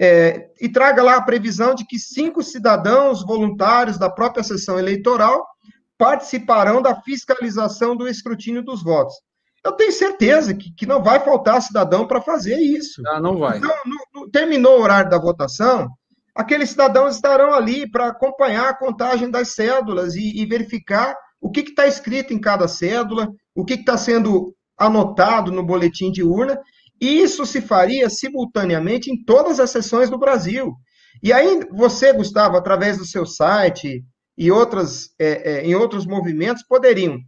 É, e traga lá a previsão de que cinco cidadãos voluntários da própria sessão eleitoral participarão da fiscalização do escrutínio dos votos. Eu tenho certeza que, que não vai faltar cidadão para fazer isso. Ah, não vai. Então, no, no, terminou o horário da votação, aqueles cidadãos estarão ali para acompanhar a contagem das cédulas e, e verificar o que está escrito em cada cédula, o que está sendo anotado no boletim de urna, e isso se faria simultaneamente em todas as sessões do Brasil. E aí você, Gustavo, através do seu site e outras, é, é, em outros movimentos, poderiam,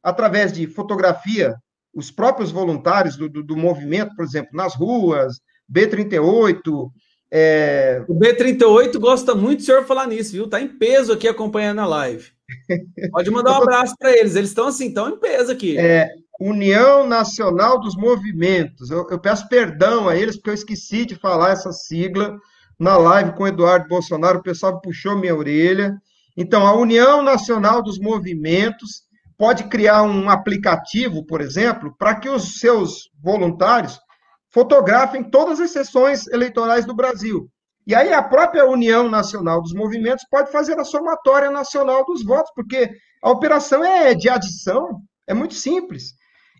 através de fotografia, os próprios voluntários do, do, do movimento, por exemplo, nas ruas, B38, é... O B38 gosta muito do senhor falar nisso, viu? Tá em peso aqui acompanhando a live. Pode mandar um abraço para eles. Eles estão assim, estão em peso aqui. É, União Nacional dos Movimentos. Eu, eu, peço perdão a eles, porque eu esqueci de falar essa sigla na live com o Eduardo Bolsonaro. O pessoal puxou minha orelha. Então, a União Nacional dos Movimentos pode criar um aplicativo, por exemplo, para que os seus voluntários fotografem todas as sessões eleitorais do Brasil. E aí a própria União Nacional dos Movimentos pode fazer a somatória nacional dos votos, porque a operação é de adição, é muito simples.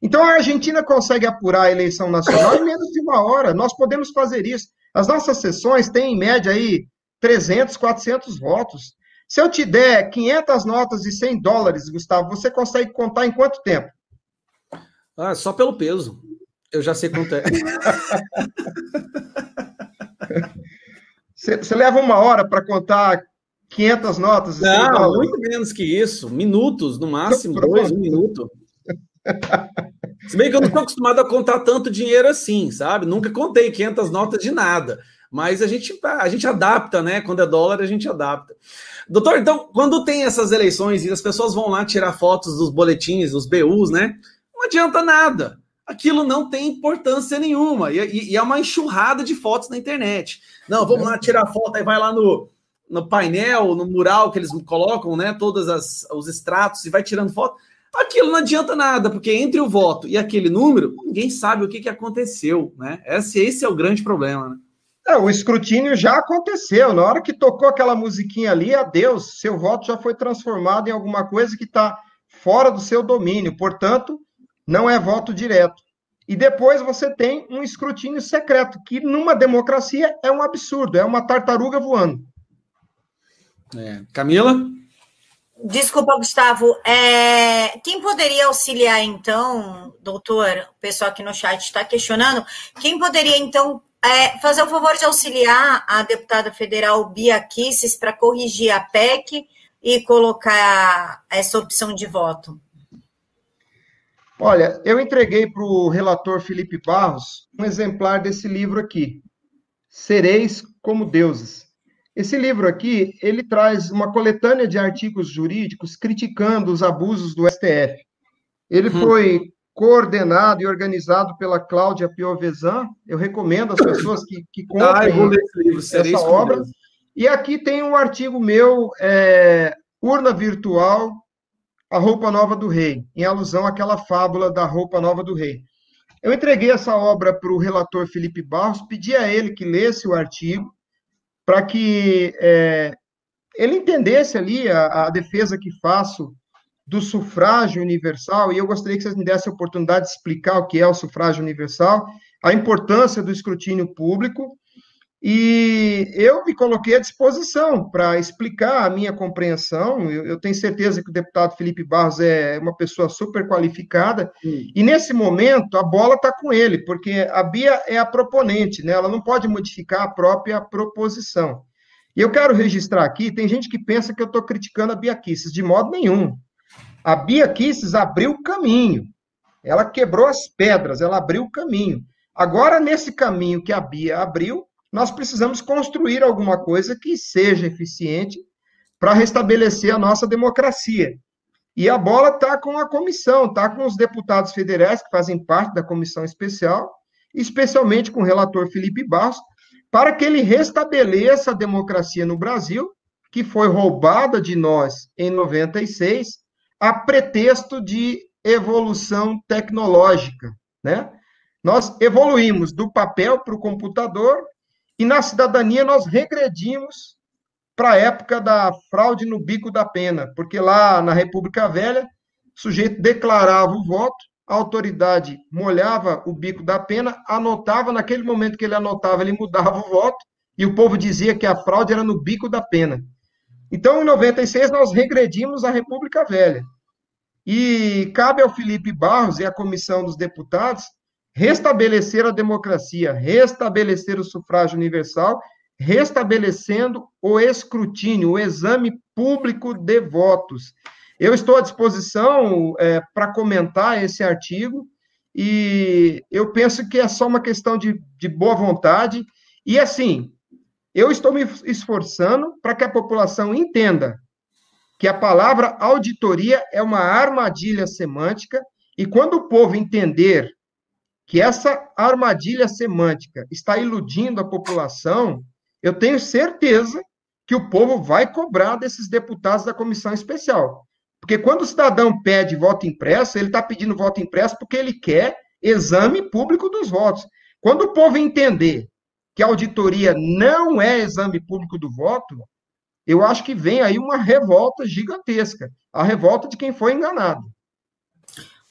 Então a Argentina consegue apurar a eleição nacional em menos de uma hora. Nós podemos fazer isso. As nossas sessões têm em média aí 300, 400 votos. Se eu te der 500 notas e 100 dólares, Gustavo, você consegue contar em quanto tempo? Ah, só pelo peso. Eu já sei quanto é. Você, leva uma hora para contar 500 notas? Não, muito menos que isso. Minutos, no máximo, dois, um minuto. Se bem que eu não estou acostumado a contar tanto dinheiro assim, sabe? Nunca contei 500 notas de nada. Mas a gente, a gente adapta, né? Quando é dólar, a gente adapta. Doutor, então, quando tem essas eleições e as pessoas vão lá tirar fotos dos boletins, dos BUs, né? Não adianta nada aquilo não tem importância nenhuma. E, e, é uma enxurrada de fotos na internet. Não, vamos lá tirar foto, aí vai lá no, no painel, no mural que eles colocam, né? Todos as, os extratos e vai tirando foto. Aquilo não adianta nada, porque entre o voto e aquele número, ninguém sabe o que, que aconteceu, né? Esse, esse é o grande problema, né? É, o escrutínio já aconteceu. Na hora que tocou aquela musiquinha ali, adeus, seu voto já foi transformado em alguma coisa que está fora do seu domínio. Portanto, não é voto direto. E depois você tem um escrutínio secreto, que numa democracia é um absurdo, é uma tartaruga voando. É. Camila? Desculpa, Gustavo. É... Quem poderia auxiliar, então, doutor? O pessoal aqui no chat está questionando. Quem poderia, então, é, fazer o favor de auxiliar a deputada federal Bia Kisses para corrigir a PEC e colocar essa opção de voto? Olha, eu entreguei para o relator Felipe Barros um exemplar desse livro aqui, Sereis como Deuses. Esse livro aqui, ele traz uma coletânea de artigos jurídicos criticando os abusos do STF. Ele hum. foi coordenado e organizado pela Cláudia Piovesan. Eu recomendo às pessoas que, que comprem ah, livro, essa obra. E aqui tem um artigo meu, é, Urna Virtual a roupa nova do rei, em alusão àquela fábula da roupa nova do rei. Eu entreguei essa obra para o relator Felipe Barros, pedi a ele que lesse o artigo, para que é, ele entendesse ali a, a, defesa que faço do sufrágio universal, e eu gostaria que vocês me dessem a oportunidade de explicar o que é o sufrágio universal, a importância do escrutínio público, e eu me coloquei à disposição para explicar a minha compreensão. Eu, eu, tenho certeza que o deputado Felipe Barros é uma pessoa super qualificada. E nesse momento, a bola está com ele, porque a Bia é a proponente, né? ela não pode modificar a própria proposição. E eu quero registrar aqui: tem gente que pensa que eu estou criticando a Bia Kisses, de modo nenhum. A Bia Kisses abriu o caminho. Ela quebrou as pedras, ela abriu o caminho. Agora, nesse caminho que a Bia abriu, nós precisamos construir alguma coisa que seja eficiente para restabelecer a nossa democracia. E a bola está com a comissão, está com os deputados federais que fazem parte da comissão especial, especialmente com o relator Felipe Barros, para que ele restabeleça a democracia no Brasil, que foi roubada de nós em 96, a pretexto de evolução tecnológica, né? Nós evoluímos do papel para o computador e na cidadania nós regredimos para a época da fraude no bico da pena, porque lá na República Velha, o sujeito declarava o voto, a autoridade molhava o bico da pena, anotava, naquele momento que ele anotava, ele mudava o voto, e o povo dizia que a fraude era no bico da pena. Então, em 96, nós regredimos a República Velha. E cabe ao Felipe Barros e à comissão dos deputados restabelecer a democracia, restabelecer o sufrágio universal, restabelecendo o escrutínio, o exame público de votos. Eu estou à disposição é, para comentar esse artigo e eu penso que é só uma questão de, de boa vontade. E assim, eu estou me esforçando para que a população entenda que a palavra auditoria é uma armadilha semântica e quando o povo entender que essa armadilha semântica está iludindo a população, eu tenho certeza que o povo vai cobrar desses deputados da comissão especial. Porque quando o cidadão pede voto impresso, ele está pedindo voto impresso porque ele quer exame público dos votos. Quando o povo entender que a auditoria não é exame público do voto, eu acho que vem aí uma revolta gigantesca a revolta de quem foi enganado.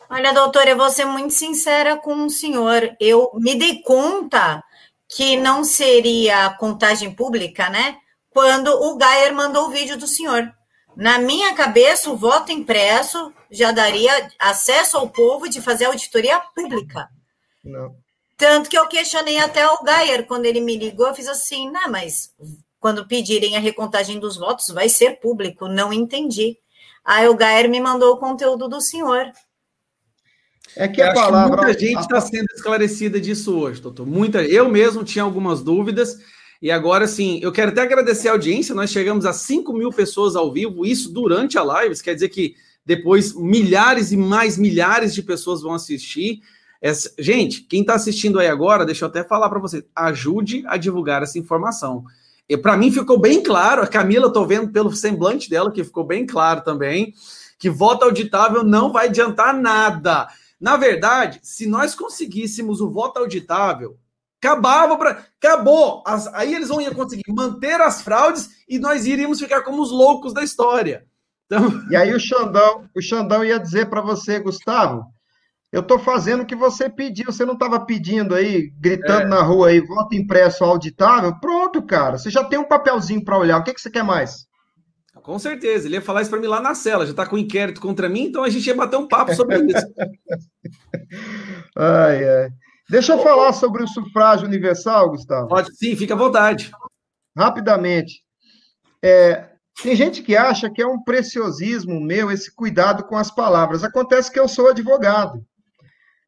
Olha, doutora, eu vou ser muito sincera com o senhor. Eu me dei conta que não seria contagem pública, né? Quando o Gayer mandou o vídeo do senhor. Na minha cabeça, o voto impresso já daria acesso ao povo de fazer auditoria pública. Não. Tanto que eu questionei até o Gayer quando ele me ligou, eu fiz assim, não, mas quando pedirem a recontagem dos votos, vai ser público. Não entendi. Aí o Gayer me mandou o conteúdo do senhor. É que a palavra. Que muita gente está sendo esclarecida disso hoje, doutor. Muita. Eu mesmo tinha algumas dúvidas. E agora, sim, eu quero até agradecer a audiência. Nós chegamos a 5 mil pessoas ao vivo, isso durante a live. Isso quer dizer que depois milhares e mais milhares de pessoas vão assistir. Essa... Gente, quem está assistindo aí agora, deixa eu até falar para você, ajude a divulgar essa informação. Para mim ficou bem claro, a Camila, estou vendo pelo semblante dela que ficou bem claro também, que voto auditável não vai adiantar nada. Na verdade, se nós conseguíssemos o voto auditável, acabava para. Acabou! As, aí eles vão conseguir manter as fraudes e nós iríamos ficar como os loucos da história. Então... E aí o Xandão, o Xandão ia dizer para você, Gustavo, eu estou fazendo o que você pediu, você não estava pedindo aí, gritando é. na rua aí, voto impresso auditável? Pronto, cara, você já tem um papelzinho para olhar, o que, que você quer mais? Com certeza, ele ia falar isso para mim lá na cela, já está com inquérito contra mim, então a gente ia bater um papo sobre isso. [LAUGHS] ai, ai. Deixa eu falar sobre o sufrágio universal, Gustavo. Pode sim, fica à vontade. Rapidamente. É, tem gente que acha que é um preciosismo meu esse cuidado com as palavras. Acontece que eu sou advogado.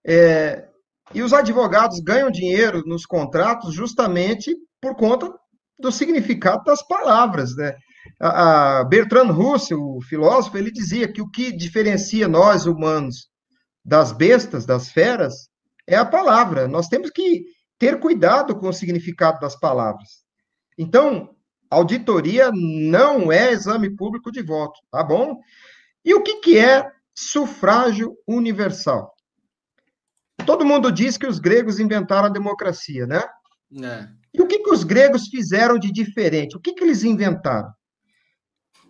É, e os advogados ganham dinheiro nos contratos justamente por conta do significado das palavras, né? A, Bertrand Russell, o filósofo, ele dizia que o que diferencia nós humanos das bestas, das feras, é a palavra. Nós temos que ter cuidado com o significado das palavras. Então, auditoria não é exame público de voto, tá bom? E o que, que é sufrágio universal? Todo mundo diz que os gregos inventaram a democracia, né? É. E o que, que os gregos fizeram de diferente? O que, que eles inventaram?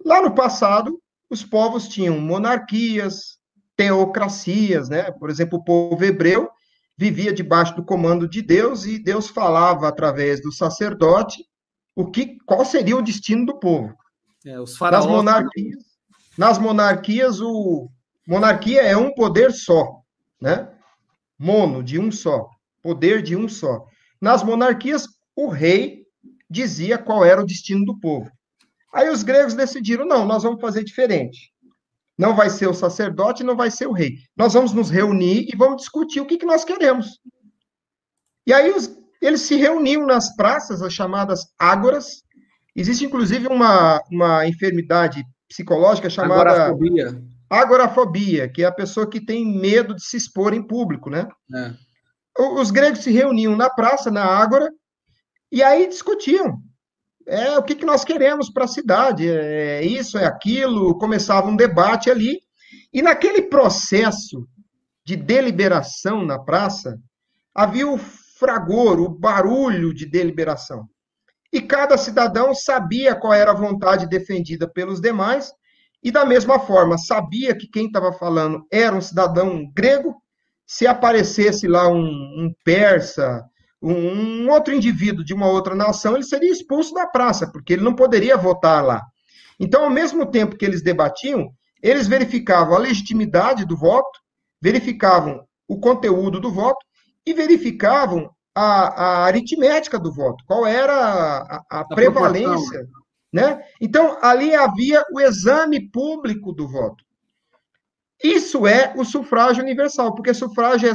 Lá no passado, os povos tinham monarquias, teocracias, né? Por exemplo, o povo hebreu vivia debaixo do comando de Deus e Deus falava através do sacerdote o que, qual seria o destino do povo. É, os faraós... Nas monarquias, nas monarquias, o monarquia é um poder só, né? Mono, de um só, poder de um só. Nas monarquias, o rei dizia qual era o destino do povo. Aí os gregos decidiram: não, nós vamos fazer diferente. Não vai ser o sacerdote, não vai ser o rei. Nós vamos nos reunir e vamos discutir o que, que nós queremos. E aí os, eles se reuniam nas praças, as chamadas ágoras. Existe, inclusive, uma, uma enfermidade psicológica chamada Agorafobia. agorafobia, que é a pessoa que tem medo de se expor em público, né? É. Os gregos se reuniam na praça, na ágora, e aí discutiam. É o que, que nós queremos para a cidade, é isso, é aquilo. Começava um debate ali, e naquele processo de deliberação na praça, havia o fragor, o barulho de deliberação. E cada cidadão sabia qual era a vontade defendida pelos demais, e da mesma forma, sabia que quem estava falando era um cidadão grego. Se aparecesse lá um, um persa, um, outro indivíduo de uma outra nação, ele seria expulso da praça, porque ele não poderia votar lá. Então, ao mesmo tempo que eles debatiam, eles verificavam a legitimidade do voto, verificavam o conteúdo do voto e verificavam a, a aritmética do voto, qual era a, a, a prevalência. Né? Então, ali havia o exame público do voto. Isso é o sufrágio universal, porque sufrágio é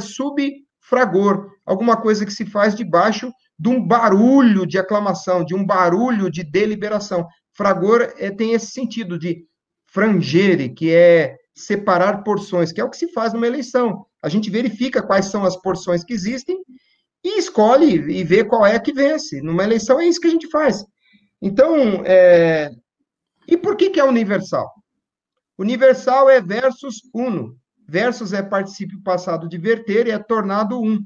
subfragor, alguma coisa que se faz debaixo de um barulho de aclamação, de um barulho de deliberação. Fragor é, tem esse sentido de frangere, que é separar porções, que é o que se faz numa eleição. A gente verifica quais são as porções que existem e escolhe e vê qual é que vence. Numa eleição é isso que a gente faz. Então, é... e por que, que é universal? Universal é versus uno. Versus é particípio passado de verter e é tornado um.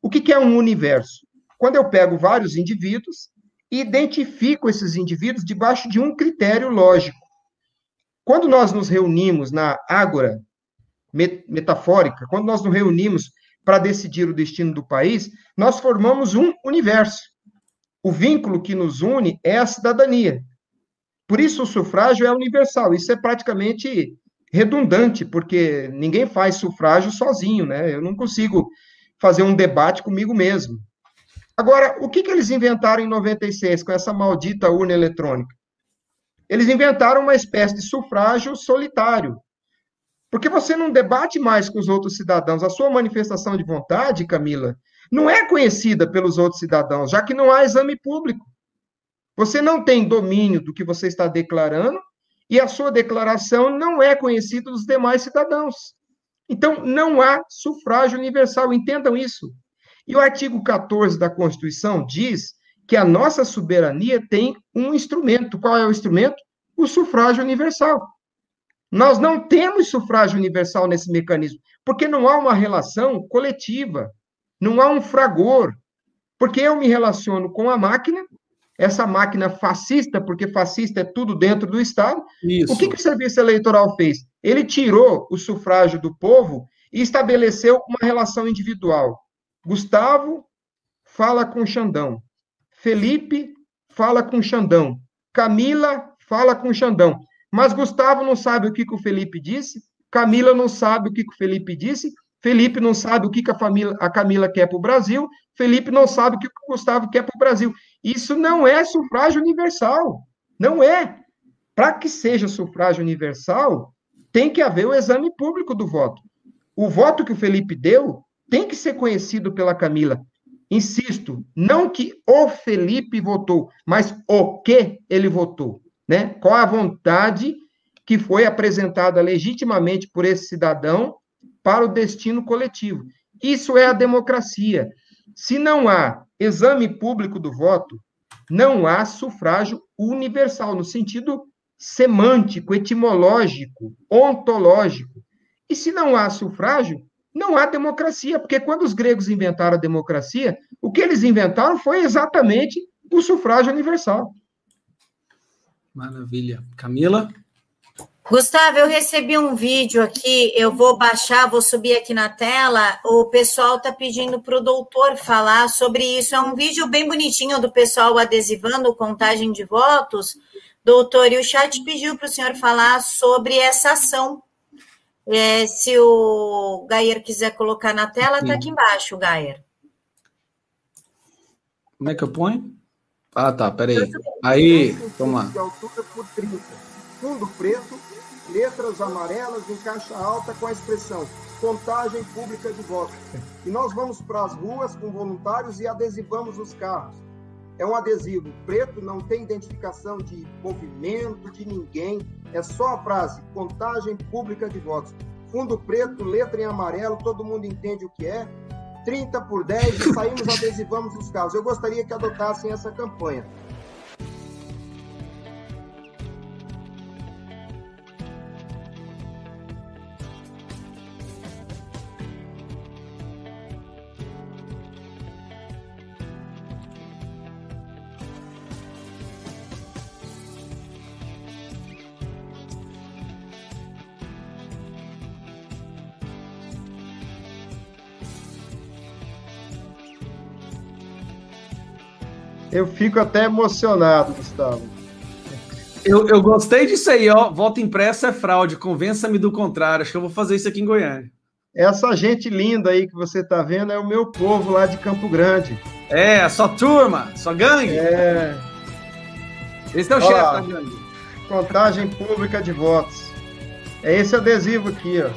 O que, que é um universo? Quando eu pego vários indivíduos e identifico esses indivíduos debaixo de um critério lógico. Quando nós nos reunimos na ágora metafórica, quando nós nos reunimos para decidir o destino do país, nós formamos um universo. O vínculo que nos une é a cidadania. Por isso, o sufrágio é universal. Isso é praticamente redundante, porque ninguém faz sufrágio sozinho, né? Eu não consigo fazer um debate comigo mesmo. Agora, o que, que eles inventaram em 96 com essa maldita urna eletrônica? Eles inventaram uma espécie de sufrágio solitário. Porque você não debate mais com os outros cidadãos. A sua manifestação de vontade, Camila, não é conhecida pelos outros cidadãos, já que não há exame público. Você não tem domínio do que você está declarando e a sua declaração não é conhecida dos demais cidadãos. Então, não há sufrágio universal, entendam isso. E o artigo 14 da Constituição diz que a nossa soberania tem um instrumento. Qual é o instrumento? O sufrágio universal. Nós não temos sufrágio universal nesse mecanismo, porque não há uma relação coletiva, não há um fragor. Porque eu me relaciono com a máquina, essa máquina fascista, porque fascista é tudo dentro do Estado. Isso. O que, que o serviço eleitoral fez? Ele tirou o sufrágio do povo e estabeleceu uma relação individual. Gustavo fala com Xandão. Felipe fala com Xandão. Camila fala com Xandão. Mas Gustavo não sabe o que, que o Felipe disse, Camila não sabe o que, que o Felipe disse, Felipe não sabe o que, que a, família, a Camila quer para o Brasil, Felipe não sabe o que, que o Gustavo quer para o Brasil. Isso não é sufrágio universal. Não é. Para que seja sufrágio universal, tem que haver o exame público do voto. O voto que o Felipe deu tem que ser conhecido pela Camila. Insisto, não que o Felipe votou, mas o que ele votou né? Qual a vontade que foi apresentada legitimamente por esse cidadão para o destino coletivo? Isso é a democracia. Se não há exame público do voto, não há sufrágio universal, no sentido semântico, etimológico, ontológico. E se não há sufrágio, não há democracia, porque quando os gregos inventaram a democracia, o que eles inventaram foi exatamente o sufrágio universal. Maravilha. Camila? Gustavo, eu recebi um vídeo aqui, eu vou baixar, vou subir aqui na tela. O pessoal está pedindo para o doutor falar sobre isso. É um vídeo bem bonitinho do pessoal adesivando contagem de votos. Doutor, e o chat pediu para o senhor falar sobre essa ação. É, se o Gayer quiser colocar na tela, está aqui embaixo, Gayer. Como é que eu ponho? Ah, tá, peraí. Aí, vamos lá. De altura por 30. Fundo preto, letras amarelas em caixa alta com a expressão contagem pública de votos. E nós vamos para as ruas com voluntários e adesivamos os carros. É um adesivo preto, não tem identificação de movimento de ninguém, é só a frase contagem pública de votos. Fundo preto, letra em amarelo, todo mundo entende o que é. 30 por 10 e saímos, adesivamos os carros. Eu gostaria que adotassem essa campanha. Eu fico até emocionado, Gustavo. Eu, eu gostei disso aí, ó. Voto impresso é fraude. Convença-me do contrário. Acho que eu vou fazer isso aqui em Goiânia. Essa gente linda aí que você está vendo é o meu povo lá de Campo Grande. É, só turma, só gangue. É. Esse é o chefe da gangue. Contagem pública de votos. É esse adesivo aqui, ó.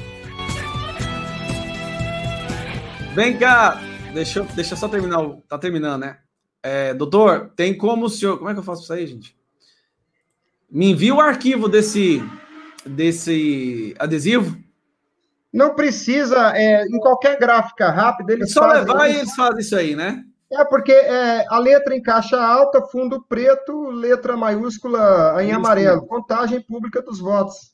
Vem cá, deixa, eu, deixa eu só terminar. O, tá terminando, né? É, doutor, tem como o senhor. Como é que eu faço isso aí, gente? Me envia o arquivo desse, desse adesivo. Não precisa, é, em qualquer gráfica rápida, eles é só levar isso. e eles fazem isso aí, né? É, porque é, a letra em caixa alta, fundo preto, letra maiúscula em amarelo. Contagem pública dos votos.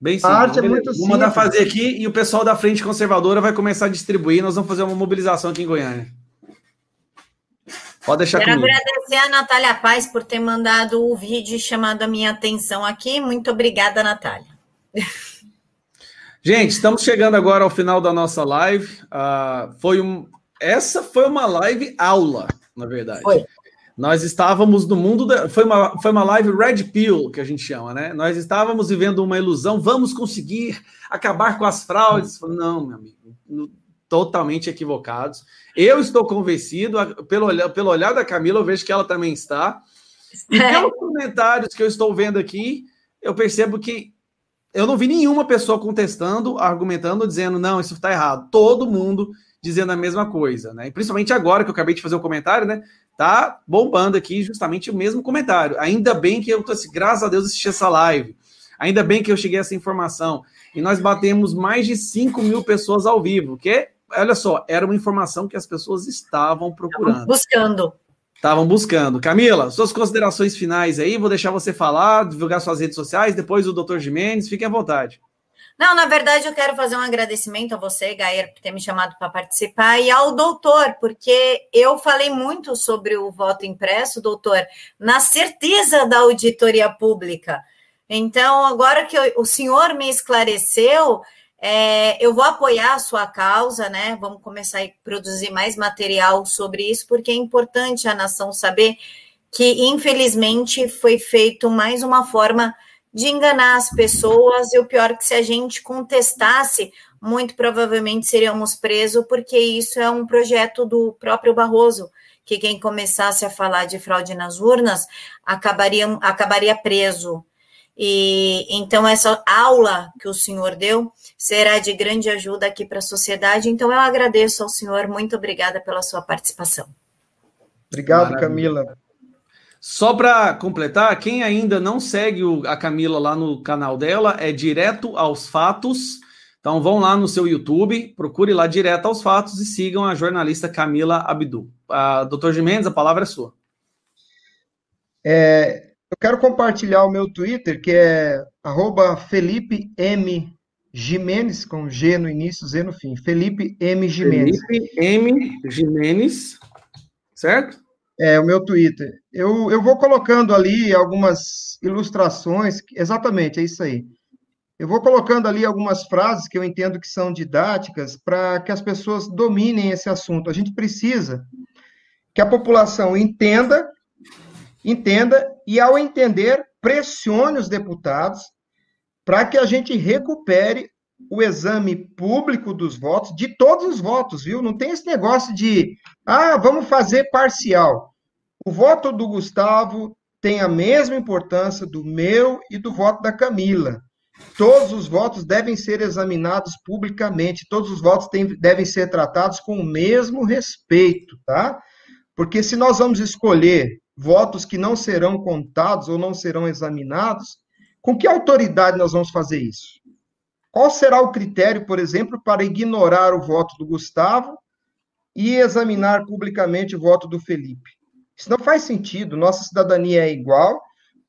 Bem simples. A arte é muito simples. Vou mandar fazer aqui e o pessoal da Frente Conservadora vai começar a distribuir. Nós vamos fazer uma mobilização aqui em Goiânia. Pode deixar Quero comigo. agradecer a Natália Paz por ter mandado o vídeo e chamado a minha atenção aqui. Muito obrigada, Natália. Gente, estamos chegando agora ao final da nossa live. Uh, foi um, essa foi uma live aula, na verdade. Foi. Nós estávamos no mundo da, foi uma foi uma live red pill que a gente chama, né? Nós estávamos vivendo uma ilusão, vamos conseguir acabar com as fraudes. Não, meu amigo, totalmente equivocados. Eu estou convencido, pelo, pelo olhar da Camila, eu vejo que ela também está. E é. pelos comentários que eu estou vendo aqui, eu percebo que eu não vi nenhuma pessoa contestando, argumentando, dizendo, não, isso está errado. Todo mundo dizendo a mesma coisa, né? E principalmente agora que eu acabei de fazer o um comentário, né? Tá bombando aqui justamente o mesmo comentário. Ainda bem que eu tô assim, graças a Deus assisti essa live. Ainda bem que eu cheguei a essa informação. E nós batemos mais de 5 mil pessoas ao vivo, que olha só, era uma informação que as pessoas estavam procurando. buscando. Estavam buscando. Camila, suas considerações finais aí, vou deixar você falar, divulgar suas redes sociais, depois o Dr. Jimenez, fique à vontade. Não, na verdade, eu quero fazer um agradecimento a você, Gair, por ter me chamado para participar, e ao doutor, porque eu falei muito sobre o voto impresso, doutor, na certeza da auditoria pública. Então, agora que o senhor me esclareceu, é, eu vou apoiar a sua causa, né? Vamos começar a produzir mais material sobre isso, porque é importante a nação saber que, infelizmente, foi feito mais uma forma de enganar as pessoas, e o pior é que se a gente contestasse, muito provavelmente seríamos presos, porque isso é um projeto do próprio Barroso, que quem começasse a falar de fraude nas urnas acabaria, acabaria preso. E então essa aula que o senhor deu será de grande ajuda aqui para a sociedade. Então eu agradeço ao senhor, muito obrigada pela sua participação. Obrigado, Maravilha. Camila. Só para completar, quem ainda não segue a Camila lá no canal dela, é Direto aos Fatos. Então vão lá no seu YouTube, procure lá Direto aos Fatos e sigam a jornalista Camila Abdu. A doutor Gimenez, a palavra é sua. É, quero compartilhar o meu Twitter, que é Felipe M. Jimenez, com G no início, Z no fim. Felipe M. Jimenez. Felipe M. Jimenez, certo? É, o meu Twitter. Eu, eu vou colocando ali algumas ilustrações, exatamente, é isso aí. Eu vou colocando ali algumas frases que eu entendo que são didáticas para que as pessoas dominem esse assunto. A gente precisa que a população entenda, entenda e, ao entender, pressione os deputados para que a gente recupere o exame público dos votos, de todos os votos, viu? Não tem esse negócio de, ah, vamos fazer parcial. O voto do Gustavo tem a mesma importância do meu e do voto da Camila. Todos os votos devem ser examinados publicamente, todos os votos tem, devem ser tratados com o mesmo respeito, tá? Porque se nós vamos escolher votos que não serão contados ou não serão examinados, com que autoridade nós vamos fazer isso? Qual será o critério, por exemplo, para ignorar o voto do Gustavo e examinar publicamente o voto do Felipe? Isso não faz sentido. Nossa cidadania é igual,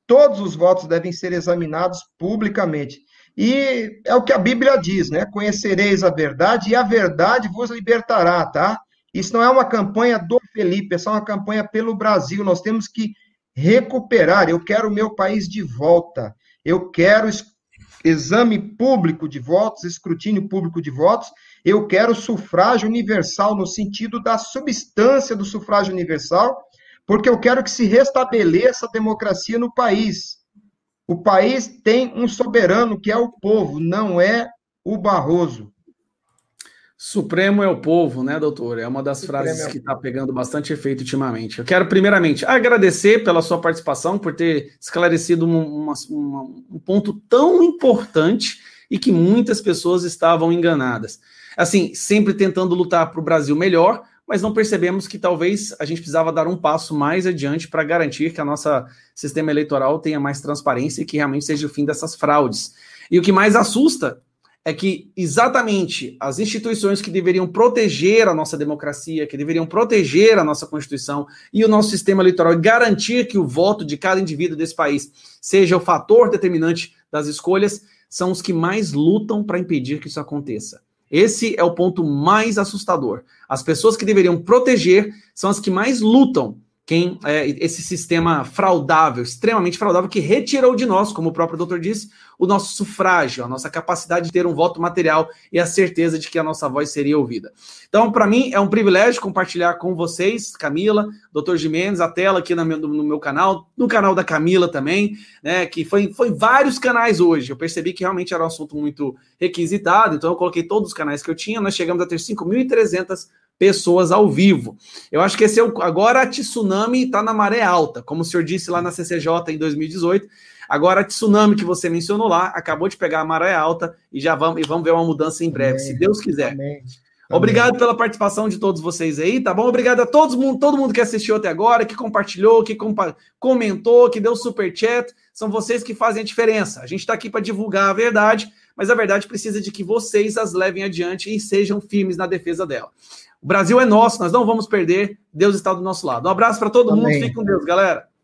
todos os votos devem ser examinados publicamente. E é o que a Bíblia diz, né? Conhecereis a verdade e a verdade vos libertará, tá? Isso não é uma campanha do Felipe, é só uma campanha pelo Brasil. Nós temos que recuperar. Eu quero o meu país de volta. Eu quero exame público de votos, escrutínio público de votos. Eu quero sufrágio universal no sentido da substância do sufrágio universal, porque eu quero que se restabeleça a democracia no país. O país tem um soberano que é o povo, não é o Barroso. Supremo é o povo, né, doutor? É uma das Supremo frases é que está pegando bastante efeito ultimamente. Eu quero, primeiramente, agradecer pela sua participação, por ter esclarecido uma, uma, um ponto tão importante e que muitas pessoas estavam enganadas. Assim, sempre tentando lutar para o Brasil melhor, mas não percebemos que talvez a gente precisava dar um passo mais adiante para garantir que a nossa sistema eleitoral tenha mais transparência e que realmente seja o fim dessas fraudes. E o que mais assusta é que exatamente as instituições que deveriam proteger a nossa democracia, que deveriam proteger a nossa Constituição e o nosso sistema eleitoral e garantir que o voto de cada indivíduo desse país seja o fator determinante das escolhas, são os que mais lutam para impedir que isso aconteça. Esse é o ponto mais assustador. As pessoas que deveriam proteger são as que mais lutam quem é, esse sistema fraudável, extremamente fraudável, que retirou de nós, como o próprio doutor disse, o nosso sufrágio, a nossa capacidade de ter um voto material e a certeza de que a nossa voz seria ouvida. Então, para mim, é um privilégio compartilhar com vocês, Camila, doutor Jimenez, a tela aqui no meu, no meu canal, no canal da Camila também, né, que foi, foi vários canais hoje. Eu percebi que realmente era um assunto muito requisitado, então eu coloquei todos os canais que eu tinha, nós chegamos a ter 5.300 pessoas ao vivo. Eu acho que esse é o, agora a tsunami está na maré alta, como o senhor disse lá na CCJ em 2018. Agora a tsunami que você mencionou lá acabou de pegar a maré alta e já vamos e vamos ver uma mudança em breve, Amém. se Deus quiser. Amém. Obrigado pela participação de todos vocês aí, tá bom? Obrigado a todos todo mundo que assistiu até agora, que compartilhou, que compa comentou, que deu super chat. São vocês que fazem a diferença. A gente está aqui para divulgar a verdade, mas a verdade precisa de que vocês as levem adiante e sejam firmes na defesa dela. O Brasil é nosso, nós não vamos perder. Deus está do nosso lado. Um abraço para todo Amém. mundo. Fique com Deus, galera.